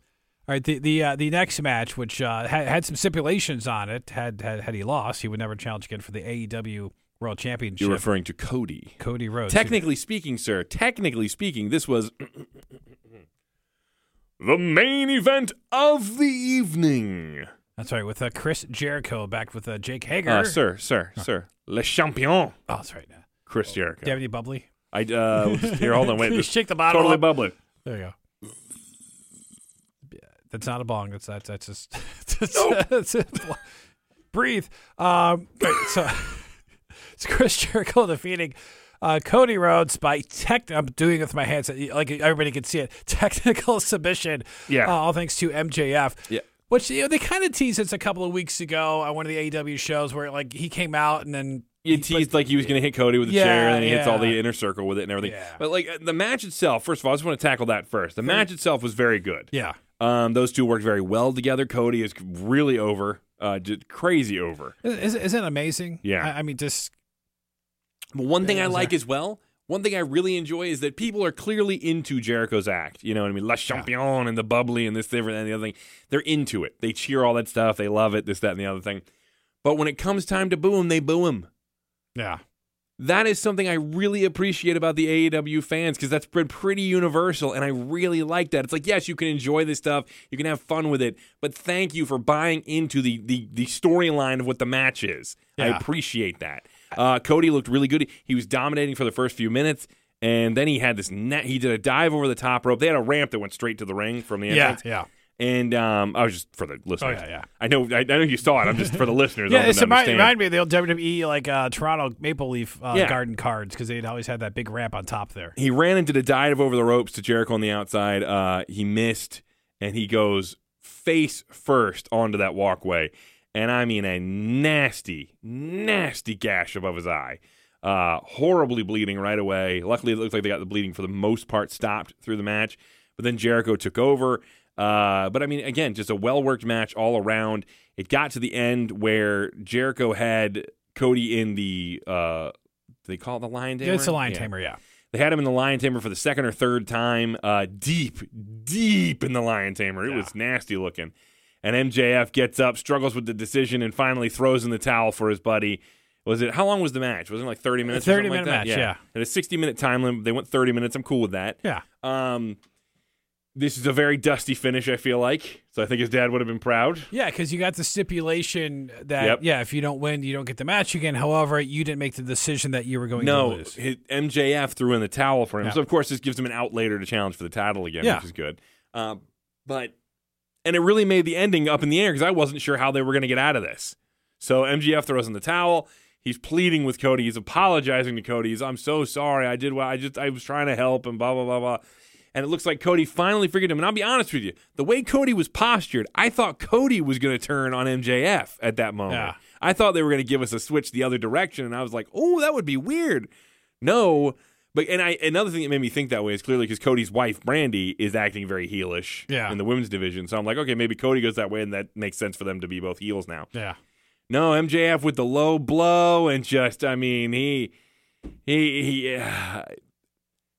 All right, the the uh, the next match, which uh, had, had some stipulations on it, had, had had he lost, he would never challenge again for the AEW World Championship. You're referring to Cody. Cody Rhodes. Technically speaking, sir, technically speaking, this was the main event of the evening. That's right, with uh, Chris Jericho back with uh, Jake Hager. Uh, sir, sir, sir. Le champion, Oh, that's right. Now. Chris Jericho. Do you have any bubbly? I uh here, hold on, wait. You [laughs] shake the bottle Totally up. bubbly. There you go. Yeah, That's not a bong. That's that's, that's just [laughs] that's, [laughs] that's it. breathe. Um, so [laughs] it's Chris Jericho defeating uh, Cody Rhodes by tech. I'm doing it with my hands, like everybody can see it. Technical submission. Yeah. uh, all thanks to MJF. Yeah. Which you know they kind of teased this a couple of weeks ago on one of the AEW shows where like he came out and then You teased like he was going to hit Cody with a Yeah, chair, and then he hits all the inner circle with it and everything. Yeah. But like the match itself, first of all, I just want to tackle that first. The match itself was very good. yeah. Um, those two worked very well together. Cody is really over, uh, just crazy over. Is, isn't it amazing? Yeah. I, I mean, just But one thing Yeah, I like there- as well, one thing I really enjoy is that people are clearly into Jericho's act. You know what I mean? La Champion and the bubbly and this, different and the other thing. They're into it. They cheer all that stuff. They love it, this, that, and the other thing. But when it comes time to boo him, they boo him. Yeah. That is something I really appreciate about the AEW fans because that's been pretty universal, and I really like that. It's like, yes, you can enjoy this stuff, you can have fun with it, but thank you for buying into the the, the storyline of what the match is. I appreciate that. Uh, Cody looked really good. He was dominating for the first few minutes, and then he had this net. He did a dive over the top rope. They had a ramp that went straight to the ring from the Yeah. entrance. Yeah. And um, I was just for the listeners. Oh, yeah, yeah. I know. I, I know you saw it. I'm just for the [laughs] listeners. Yeah, it's remind, me of the old WWE like uh, Toronto Maple Leaf uh, Yeah. Garden cards because they'd always had that big ramp on top there. he ran into the dive over the ropes to Jericho on the outside. Uh, he missed, and he goes face first onto that walkway, and I mean a nasty, nasty gash above his eye. Uh, horribly bleeding right away. Luckily, it looks like they got the bleeding for the most part stopped through the match. But then Jericho took over. Uh, but I mean, again, just a well worked match all around. It got to the end where Jericho had Cody in the uh, they call it the lion tamer. It's a lion Yeah. tamer, yeah. They had him in the Lion Tamer for the second or third time, uh, deep, deep in the Lion Tamer. It Yeah. was nasty looking. And MJF gets up, struggles with the decision, and finally throws in the towel for his buddy. Was it how long was the match? Was it like thirty minutes? or 30 something like minute that? match, yeah. And a sixty minute time limit. They went thirty minutes. I'm cool with that. Yeah. Um, this is a very dusty finish. I feel like so. I think his dad would have been proud. Yeah, because you got the stipulation that Yep. yeah, if you don't win, you don't get the match again. However, you didn't make the decision that you were going to No, lose. his, MJF threw in the towel for him. Yeah. So of course this gives him an out later to challenge for the title again, Yeah. which is good. Um, but and it really made the ending up in the air because I wasn't sure how they were going to get out of this. So MJF throws in the towel. He's pleading with Cody. He's apologizing to Cody. He's, I'm so sorry. I did what I just I was trying to help and blah blah blah blah. And it looks like Cody finally figured him. And I'll be honest with you, the way Cody was postured, I thought Cody was going to turn on MJF at that moment. Yeah. I thought they were going to give us a switch the other direction, and I was like, "Oh, that would be weird." No, but and I another thing that made me think that way is clearly because Cody's wife Brandi is acting very heelish Yeah. in the women's division. So I'm like, okay, maybe Cody goes that way, and that makes sense for them to be both heels now. yeah. No, MJF with the low blow and just, I mean, he, he, he, uh,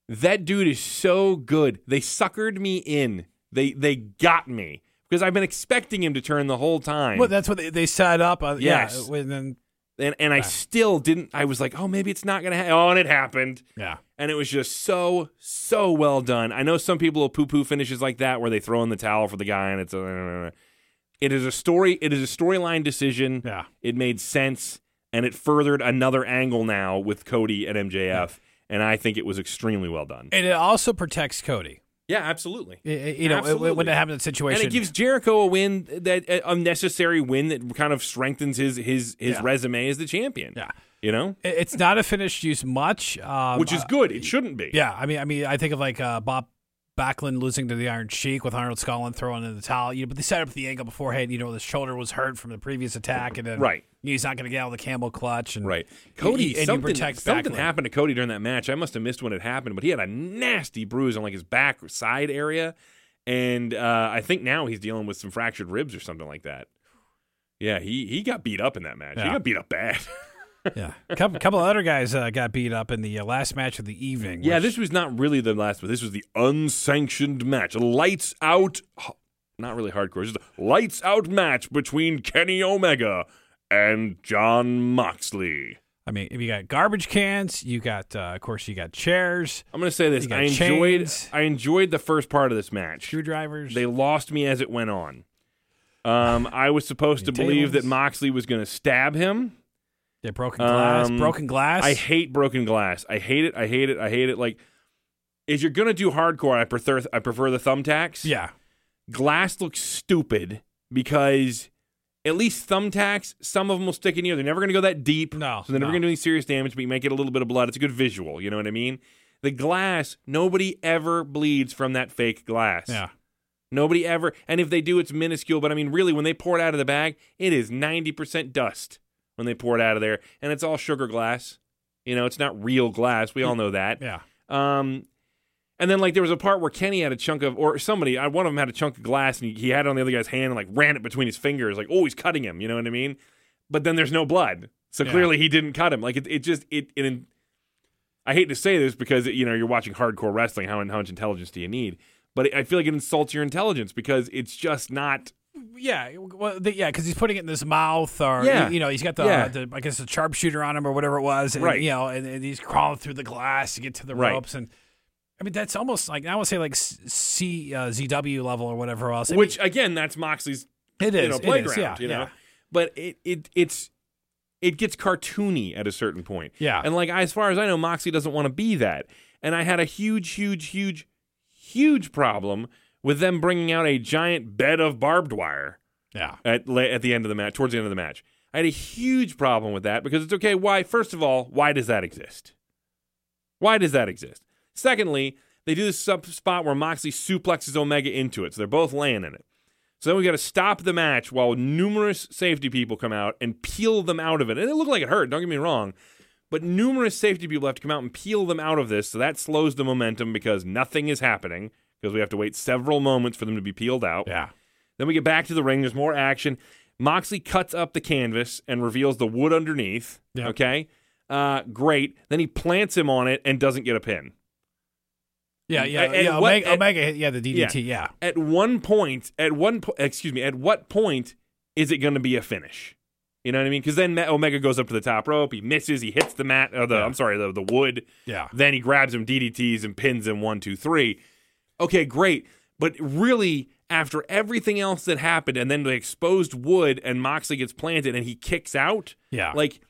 that dude is so good. They suckered me in. They, they got me because I've been expecting him to turn the whole time. Well, that's what they, they set up. Uh, Yes. Yeah. And then and and I still didn't. I was like, oh, maybe it's not gonna happen. Oh, and it happened. yeah. And it was just so so well done. I know some people will poo poo finishes like that where they throw in the towel for the guy, and it's a. It is a story. It is a storyline decision. Yeah. It made sense, and it furthered another angle now with Cody and MJF, and I think it was extremely well done. And it also protects Cody. Yeah, absolutely. You know, Absolutely. when it happens in situation. And it gives Jericho a win that a unnecessary win that kind of strengthens his his his Yeah. resume as the champion. Yeah. you know, It's not a finished use much, um, which is uh, good. It shouldn't be. Yeah, I mean, I mean, I think of like uh, Bob Backlund losing to the Iron Sheik with Arnold Skaaland throwing in the towel. You know, but they set up the angle beforehand. You know, the shoulder was hurt from the previous attack, and then Right. he's not going to get out of the camel clutch. And Right. Cody, and you something, protect something Backlund. happened to Cody during that match. I must have missed when it happened, but he had a nasty bruise on like his back side area. And uh, I think now he's dealing with some fractured ribs or something like that. Yeah, he, he got beat up in that match. He got beat up bad. [laughs] Yeah, a couple, couple of other guys uh, got beat up in the uh, last match of the evening. yeah, which- this was not really the last, but this was the unsanctioned match. Lights out, not really hardcore, just a lights out match between Kenny Omega and Jon Moxley. I mean, if you got garbage cans, you got, uh, of course, you got chairs, I'm going to say this. I enjoyed chains. I enjoyed the first part of this match. screwdrivers. They lost me as it went on. Um, I was supposed [laughs] to believe that Moxley was going to stab him. Yeah, broken glass, Um, broken glass. I hate broken glass. I hate it. I hate it. I hate it. Like, if you're going to do hardcore, I prefer I prefer the thumbtacks. yeah, glass looks stupid because at least thumbtacks, some of them will stick in you. They're never going to go that deep. No, So they're never no. going to do any serious damage, but you might get a little bit of blood. It's a good visual. You know what I mean? The glass, nobody ever bleeds from that fake glass. yeah. Nobody ever. And if they do, it's minuscule. But I mean, really, when they pour it out of the bag, it is 90% dust when they pour it out of there. And it's all sugar glass. You know, it's not real glass. We all know that. Yeah. Um, and then like there was a part where Kenny had a chunk of, or somebody, I- one of them had a chunk of glass, and he, he had it on the other guy's hand and like ran it between his fingers, like oh he's cutting him, you know what I mean? But then there's no blood, so Yeah. clearly he didn't cut him. Like it, it just it, it. I hate to say this because you know you're watching hardcore wrestling. How how much intelligence do you need? But I feel like it insults your intelligence because it's just not. Yeah, well, the, yeah, because he's putting it in his mouth, or Yeah. you know, he's got the, Yeah. the I guess the sharpshooter on him or whatever it was, and, Right. You know, and, and he's crawling through the glass to get to the Right. ropes, and I mean that's almost like I want to say like C uh, ZW level or whatever else. I mean, Which again, that's Moxley's it is you know it is, playground. yeah, you know, yeah. but it it it's it gets cartoony at a certain point. Yeah. and like as far as I know, Moxley doesn't want to be that. And I had a huge, huge, huge, huge problem with them bringing out a giant bed of barbed wire yeah. at at the end of the match, towards the end of the match. I had a huge problem with that because it's okay. Why? First of all, why does that exist? Why does that exist? Secondly, they do this sub spot where Moxley suplexes Omega into it, so they're both laying in it. So then we got to stop the match while numerous safety people come out and peel them out of it. And it looked like it hurt. Don't get me wrong, but numerous safety people have to come out and peel them out of this. So that slows the momentum because nothing is happening because we have to wait several moments for them to be peeled out. Yeah. Then we get back to the ring. There's more action. Moxley cuts up the canvas and reveals the wood underneath. Yep. Okay. Uh, great. Then he plants him on it and doesn't get a pin. Yeah, yeah, At- at yeah. what- Omega, at- Omega, yeah, the DDT, yeah. At one point, at one po- excuse me, at what point is it going to be a finish? You know what I mean? Because then Omega goes up to the top rope. He misses. He hits the mat. Or the I'm sorry, the the wood. Yeah. Then he grabs him DDTs and pins him one, two, three. Okay, great. But really, after everything else that happened, and then the exposed wood, and Moxley gets planted, and he kicks out. Yeah. Like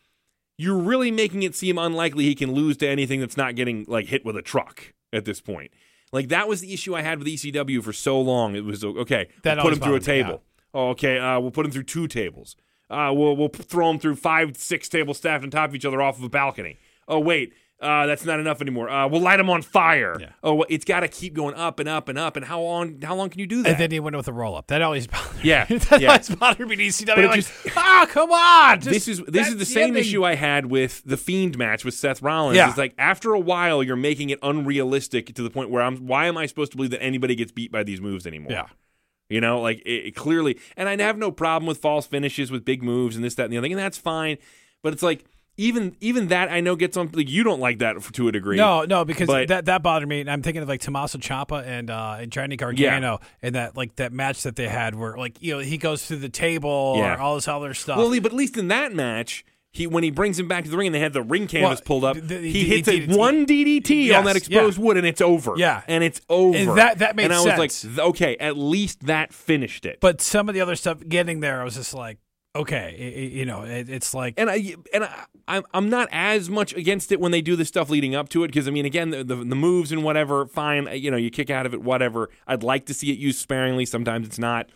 you're really making it seem unlikely he can lose to anything that's not getting like hit with a truck at this point. Like that was the issue I had with ECW for so long. It was okay. That we'll put him through a table. Oh, okay. Uh, we'll put him through two tables. Uh, we'll we'll throw him through five, six tables stacked on top of each other off of a balcony. Oh wait, uh, that's not enough anymore. Uh, we'll light them on fire. Yeah. Oh, well, it's got to keep going up and up and up. And how long? How long can you do that? And then he went with a roll up. That always bothered Yeah, me. [laughs] that yeah. always bothered me. But like, just- ah, come on. this is this is the same issue I had with the Fiend match with Seth Rollins. Yeah. It's like after a while, you're making it unrealistic to the point where I'm. Why am I supposed to believe that anybody gets beat by these moves anymore? Yeah. You know, like it, it clearly, and I have no problem with false finishes with big moves and this, that, and the other thing, and that's fine. But it's like even even that I know gets on. Like you don't like that to a degree. No, no, because But- that that bothered me. And I'm thinking of like Tommaso Ciampa and uh, and Johnny Gargano and that like that match that they had where like you know he goes through the table Yeah. or all this other stuff. Well, but at least in that match, he when he brings him back to the ring and they had the ring canvas Well, pulled up, the- he hits a one DDT on that exposed yeah. wood and it's over. Yeah. and it's over. And that- that made And I was like, sense. okay, at least that finished it. but some of the other stuff getting there, I was just like, okay, you know, it, it's like and I and I, I'm I'm not as much against it when they do the stuff leading up to it because I mean again the, the the moves and whatever fine you know you kick out of it whatever. I'd like to see it used sparingly. Sometimes it's not.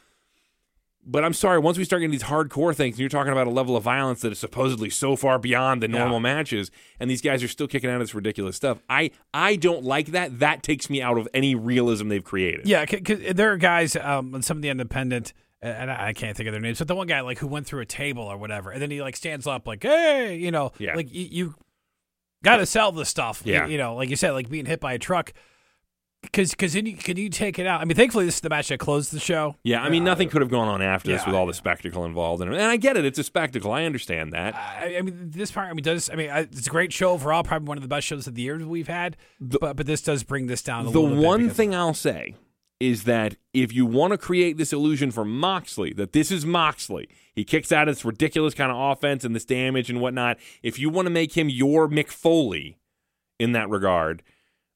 But I'm sorry once we start getting these hardcore things and you're talking about a level of violence that is supposedly so far beyond the normal Yeah. matches and these guys are still kicking out this ridiculous stuff I I don't like that. That takes me out of any realism they've created. Yeah, because there are guys um, on some of the independent, and I can't think of their names, but the one guy like who went through a table or whatever, and then he like stands up like, "Hey," you know, Yeah. like you, you got to sell the stuff. You- Yeah. you, know, like you said, like being hit by a truck. Because because then you, can you take it out? I mean, thankfully this is the match that closed the show. yeah I mean uh, nothing could have gone on after this with all the spectacle involved in it and I get it it's a spectacle I understand that I, I mean, this part. I mean, does I mean I, it's a great show overall. Probably one of the best shows of the year we've had. but but this does bring this down. A the one thing I'll say is that if you want to create this illusion for Moxley that this is Moxley, he kicks out this ridiculous kind of offense and this damage and whatnot. If you want to make him your Mick Foley in that regard,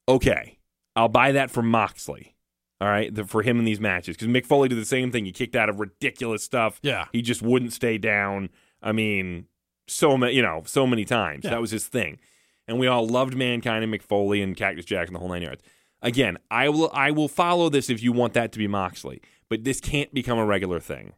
okay, I'll buy that for Moxley. All right, the, for him in these matches because Mick Foley did the same thing. He kicked out of ridiculous stuff. Yeah. he just wouldn't stay down. I mean, so many, you know, so many times. Yeah. That was his thing, and we all loved Mankind and Mick Foley and Cactus Jack and the whole nine yards. Again, I will I will follow this if you want that to be Moxley, but this can't become a regular thing.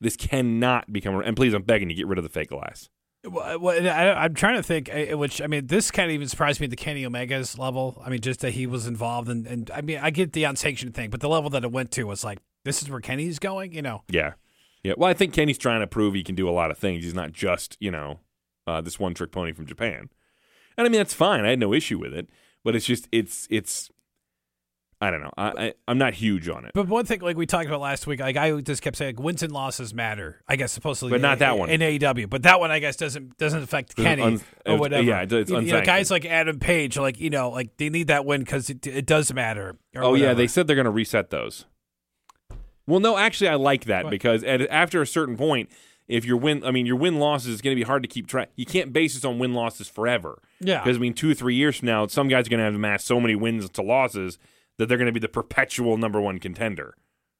This cannot become, a, and please, I'm begging you, get rid of the fake glass. Well, well, I, I'm trying to think, uh, which I mean, this kind of even surprised me at the Kenny Omega's level. I mean, just that he was involved, and and I mean, I get the unsanctioned thing, but the level that it went to was like, this is where Kenny's going, you know? Yeah, yeah. Well, I think Kenny's trying to prove he can do a lot of things. He's not just you know uh, this one trick pony from Japan, and I mean that's fine. I had no issue with it, but it's just it's it's. I don't know. I, I I'm not huge on it. But one thing, like we talked about last week, like I just kept saying, like, wins and losses matter. I guess supposedly, But not that one. in AEW. But that one, I guess, doesn't doesn't affect Kenny un- or whatever. yeah, it's You- you know, guys like Adam Page, like you know, like they need that win because it, it does matter. Oh yeah, they said they're going to reset those. Well, no, actually, I like that What? because at, after a certain point, if your win, I mean, your win losses is going to be hard to keep track. You can't base this on win losses forever. Yeah. Because I mean, two, or three years from now, some guys are going to have amassed so many wins to losses that they're going to be the perpetual number one contender.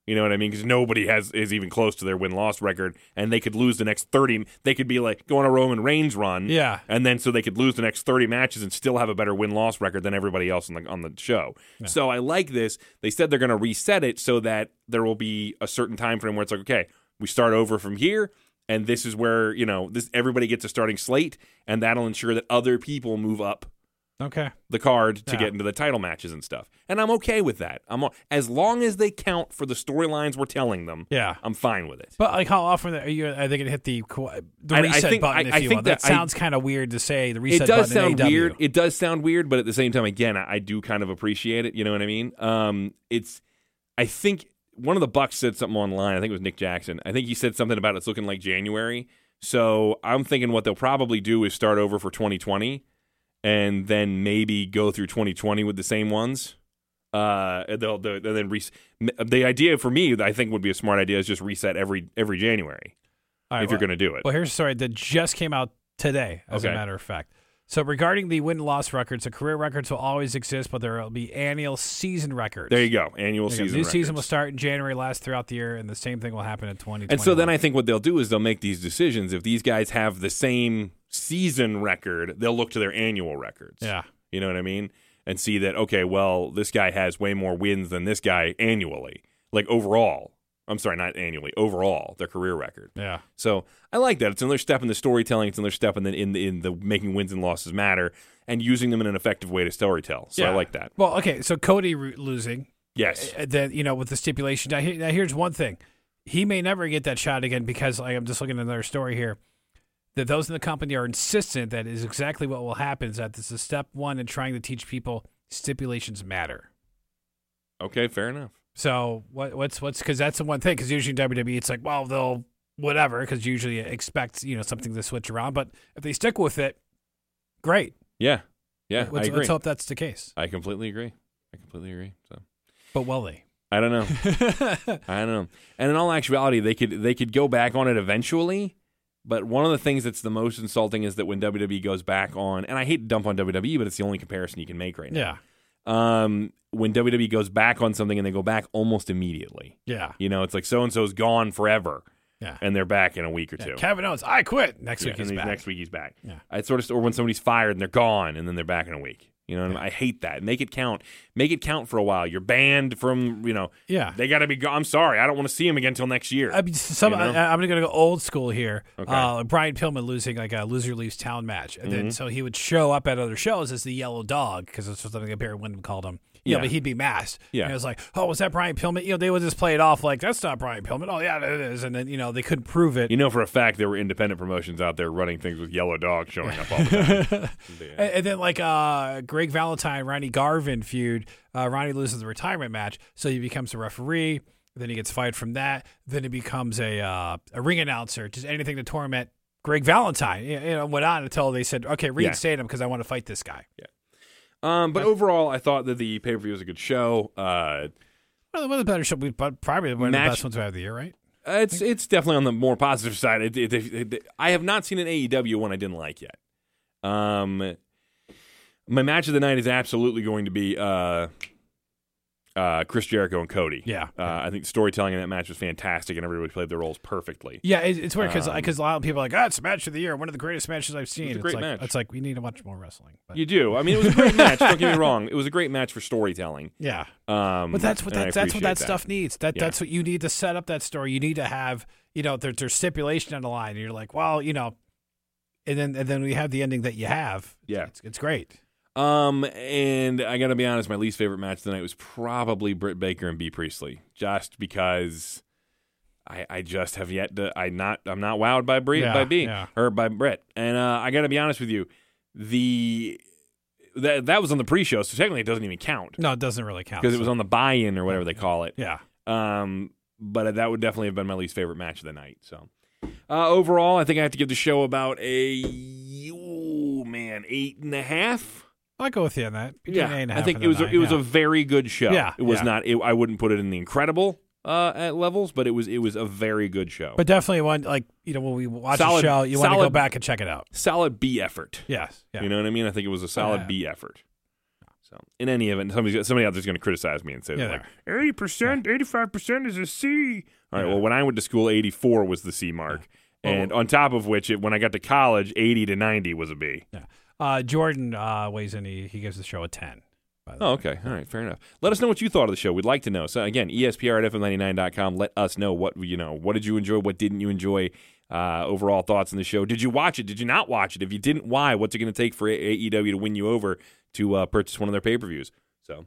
You know what I mean? Because nobody has is even close to their win loss record, and they could lose the next thirty. They could be like go on a Roman Reigns run, Yeah. and then so they could lose the next 30 matches and still have a better win loss record than everybody else on the on the show. So I like this. They said they're going to reset it so that there will be a certain time frame where it's like, okay, we start over from here and this is where, you know, this everybody gets a starting slate and that'll ensure that other people move up Okay. the card to Yeah. get into the title matches and stuff. And I'm okay with that. I'm as long as they count for the storylines we're telling them. Yeah. I'm fine with it. But like, how often are you? Are they going to hit the the I- I reset think- button? I- if I you think will? That, that sounds kind of weird to say. The reset button. it does sound weird. It does sound weird, but at the same time, again, I, I do kind of appreciate it. You know what I mean? Um, it's, I think one of the Bucks said something online. I think it was Nick Jackson. I think he said something about it's looking like January. So I'm thinking what they'll probably do is start over for 2020, and then maybe go through 2020 with the same ones. Uh, they'll, they'll and then re- the idea for me, I think would be a smart idea is just reset every every January right, if you're going to do it. Well, here's a story that just came out today, as a matter of fact. So, regarding the win loss records, the career records will always exist, but there will be annual season records. there you go, annual There you go. season. New season will start in January, last throughout the year, and the same thing will happen in twenty. And so then I think what they'll do is they'll make these decisions. If these guys have the same season record, they'll look to their annual records. yeah, You know what I mean? And see that, okay, well, this guy has way more wins than this guy annually, like overall. I'm sorry, not annually, overall, their career record. yeah. So I like that. It's another step in the storytelling. It's another step in the, in the, in the making wins and losses matter and using them in an effective way to storytell. So I Yeah. like that. Well, okay, so Cody ro- losing, Yes. uh, then you know with the stipulation. Now, here, now here's one thing: he may never get that shot again because like, I'm just looking at another story here. That those in the company are insistent that is exactly what will happen. Is that this is step one in trying to teach people stipulations matter. Okay, fair enough. So what what's what's because that's the one thing because usually WWE it's like well they'll whatever because usually expect you know something to switch around but if they stick with it, great. Yeah. Yeah, let's, I agree. let's hope that's the case. I completely agree. I completely agree. So But will they? I don't know. [laughs] I don't know. And in all actuality, they could they could go back on it eventually. But one of the things that's the most insulting is that when WWE goes back on, and I hate to dump on WWE, but it's the only comparison you can make right now. Yeah. Um, when WWE goes back on something and they go back almost immediately, yeah, you know, it's like so and so's gone forever, yeah. and they're back in a week or Yeah, two. Kevin Owens, I quit. Next Yeah, week he's back. Next week he's back. Yeah. It's sort of, or when somebody's fired and they're gone, and then they're back in a week. You know, what I, mean? I hate that. Make it count. Make it count for a while. You're banned from. You know, Yeah. they got to be. Go- I'm sorry, I don't want to see him again until next year. I mean, some, You know? I, I'm going to go old school here. Okay. Uh, Brian Pillman losing like a loser leaves town match, and Mm-hmm. then so he would show up at other shows as the yellow dog because that's what something Barry Windham called him. Yeah, Yeah. but he'd be masked. Yeah. and it was like, oh, was that Brian Pillman? You know, they would just play it off like that's not Brian Pillman. Oh yeah, it is, and then you know they couldn't prove it. you know for a fact there were independent promotions out there running things with yellow dogs showing up all the time. [laughs] [laughs] Yeah. And, and then like uh, Greg Valentine, Ronnie Garvin feud. Uh, Ronnie loses the retirement match, so he becomes a referee. Then he gets fired from that. Then he becomes a uh, a ring announcer, just anything to torment Greg Valentine. You know, went on until they said, "Okay, reinstate him because I want to fight this guy." Um, but overall, I thought that the pay per view was a good show. Uh, Well, one of the better show, we probably one of the Match- best ones we have of the year, right? it's it's definitely on the more positive side. It, it, it- it- I have not seen an AEW one I didn't like yet. Um, my match of the night is absolutely going to be uh, uh, Chris Jericho and Cody. Yeah. uh, I think the storytelling in that match was fantastic, and everybody played their roles perfectly. Yeah, it, it's weird because Um, a lot of people are like, "Ah, it's a match of the year, one of the greatest matches I've seen." a it's great like, match. It's like we need to watch more wrestling. But, You do. I mean, it was a great [laughs] match. Don't get me wrong. It was a great match for storytelling. yeah, Um, But that's what that, that's what appreciate that, stuff needs. That Yeah. that's what you need to set up that story. You need to have you know there, there's stipulation on the line. And you're like, well, you know, and then and then we have the ending that you have. Yeah. it's, it's great. Um, and I got to be honest, my least favorite match tonight was probably Britt Baker and Bea Priestley, just because I I just have yet to I not I'm not wowed by Brie Yeah, by Bea yeah. or by Brett, and uh, I got to be honest with you, the that that was on the pre-show, so technically it doesn't even count No, it doesn't really count because it was on the buy-in or whatever they call it. Yeah, Um, but that would definitely have been my least favorite match of the night. So, uh, overall, I think I have to give the show about a oh man eight and a half. I'll go with you on that. Between a I think it was a, nine, it was yeah. a very good show. Yeah, it was yeah. not. It, I wouldn't put it in the incredible uh, at levels, but it was it was a very good show. But definitely one like you know when we watch Solid- a show, you want to go back and check it out. solid B effort. Yes. Yeah. You know what I mean? I think it was a solid Yeah. B effort. So, in any event, somebody somebody out there's going to criticize me and say Yeah, like eighty percent, eighty five percent is a C. All right. Yeah. Well, when I went to school, eighty four was the C mark, and on top of which, it, when I got to college, eighty to ninety was a B. yeah. Uh, Jordan uh, weighs in. He, he gives the show a ten. By the Oh, way. okay. All right. Fair enough. Let us know what you thought of the show. We'd like to know. So again, E ESPR at FM99.com. Let us know what you know. What did you enjoy? What didn't you enjoy? Uh, overall thoughts on the show. Did you watch it? Did you not watch it? If you didn't, why? What's it going to take for AEW to win you over to uh, purchase one of their pay per views? So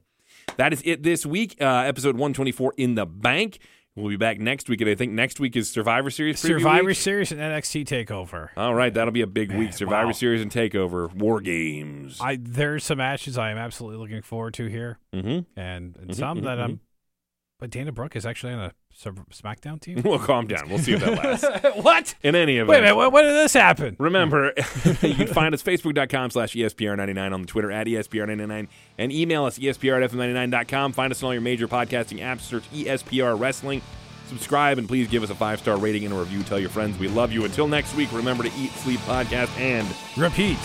that is it this week. Uh, episode 124 in the bank. We'll be back next week, and I think next week is Survivor Series. preview Survivor week. Series and NXT Takeover. All right, that'll be a big week. Survivor wow. Series and Takeover, War Games. I there's some matches I am absolutely looking forward to here, mm-hmm. and, and some that mm-hmm, I'm. Mm-hmm. But Dana Brooke is actually on a SmackDown team. Well, calm down. We'll see if that lasts. [laughs] what? In any event, Wait a minute. When, when did this happen? Remember, [laughs] you can find us facebook.com slash E ESPR99 on the Twitter at E ESPR99 and email us ESPR at FM99.com. Find us on all your major podcasting apps. Search ESPR Wrestling. Subscribe and please give us a five star rating and a review. Tell your friends we love you. Until next week, remember to eat, sleep, podcast, and Repeat.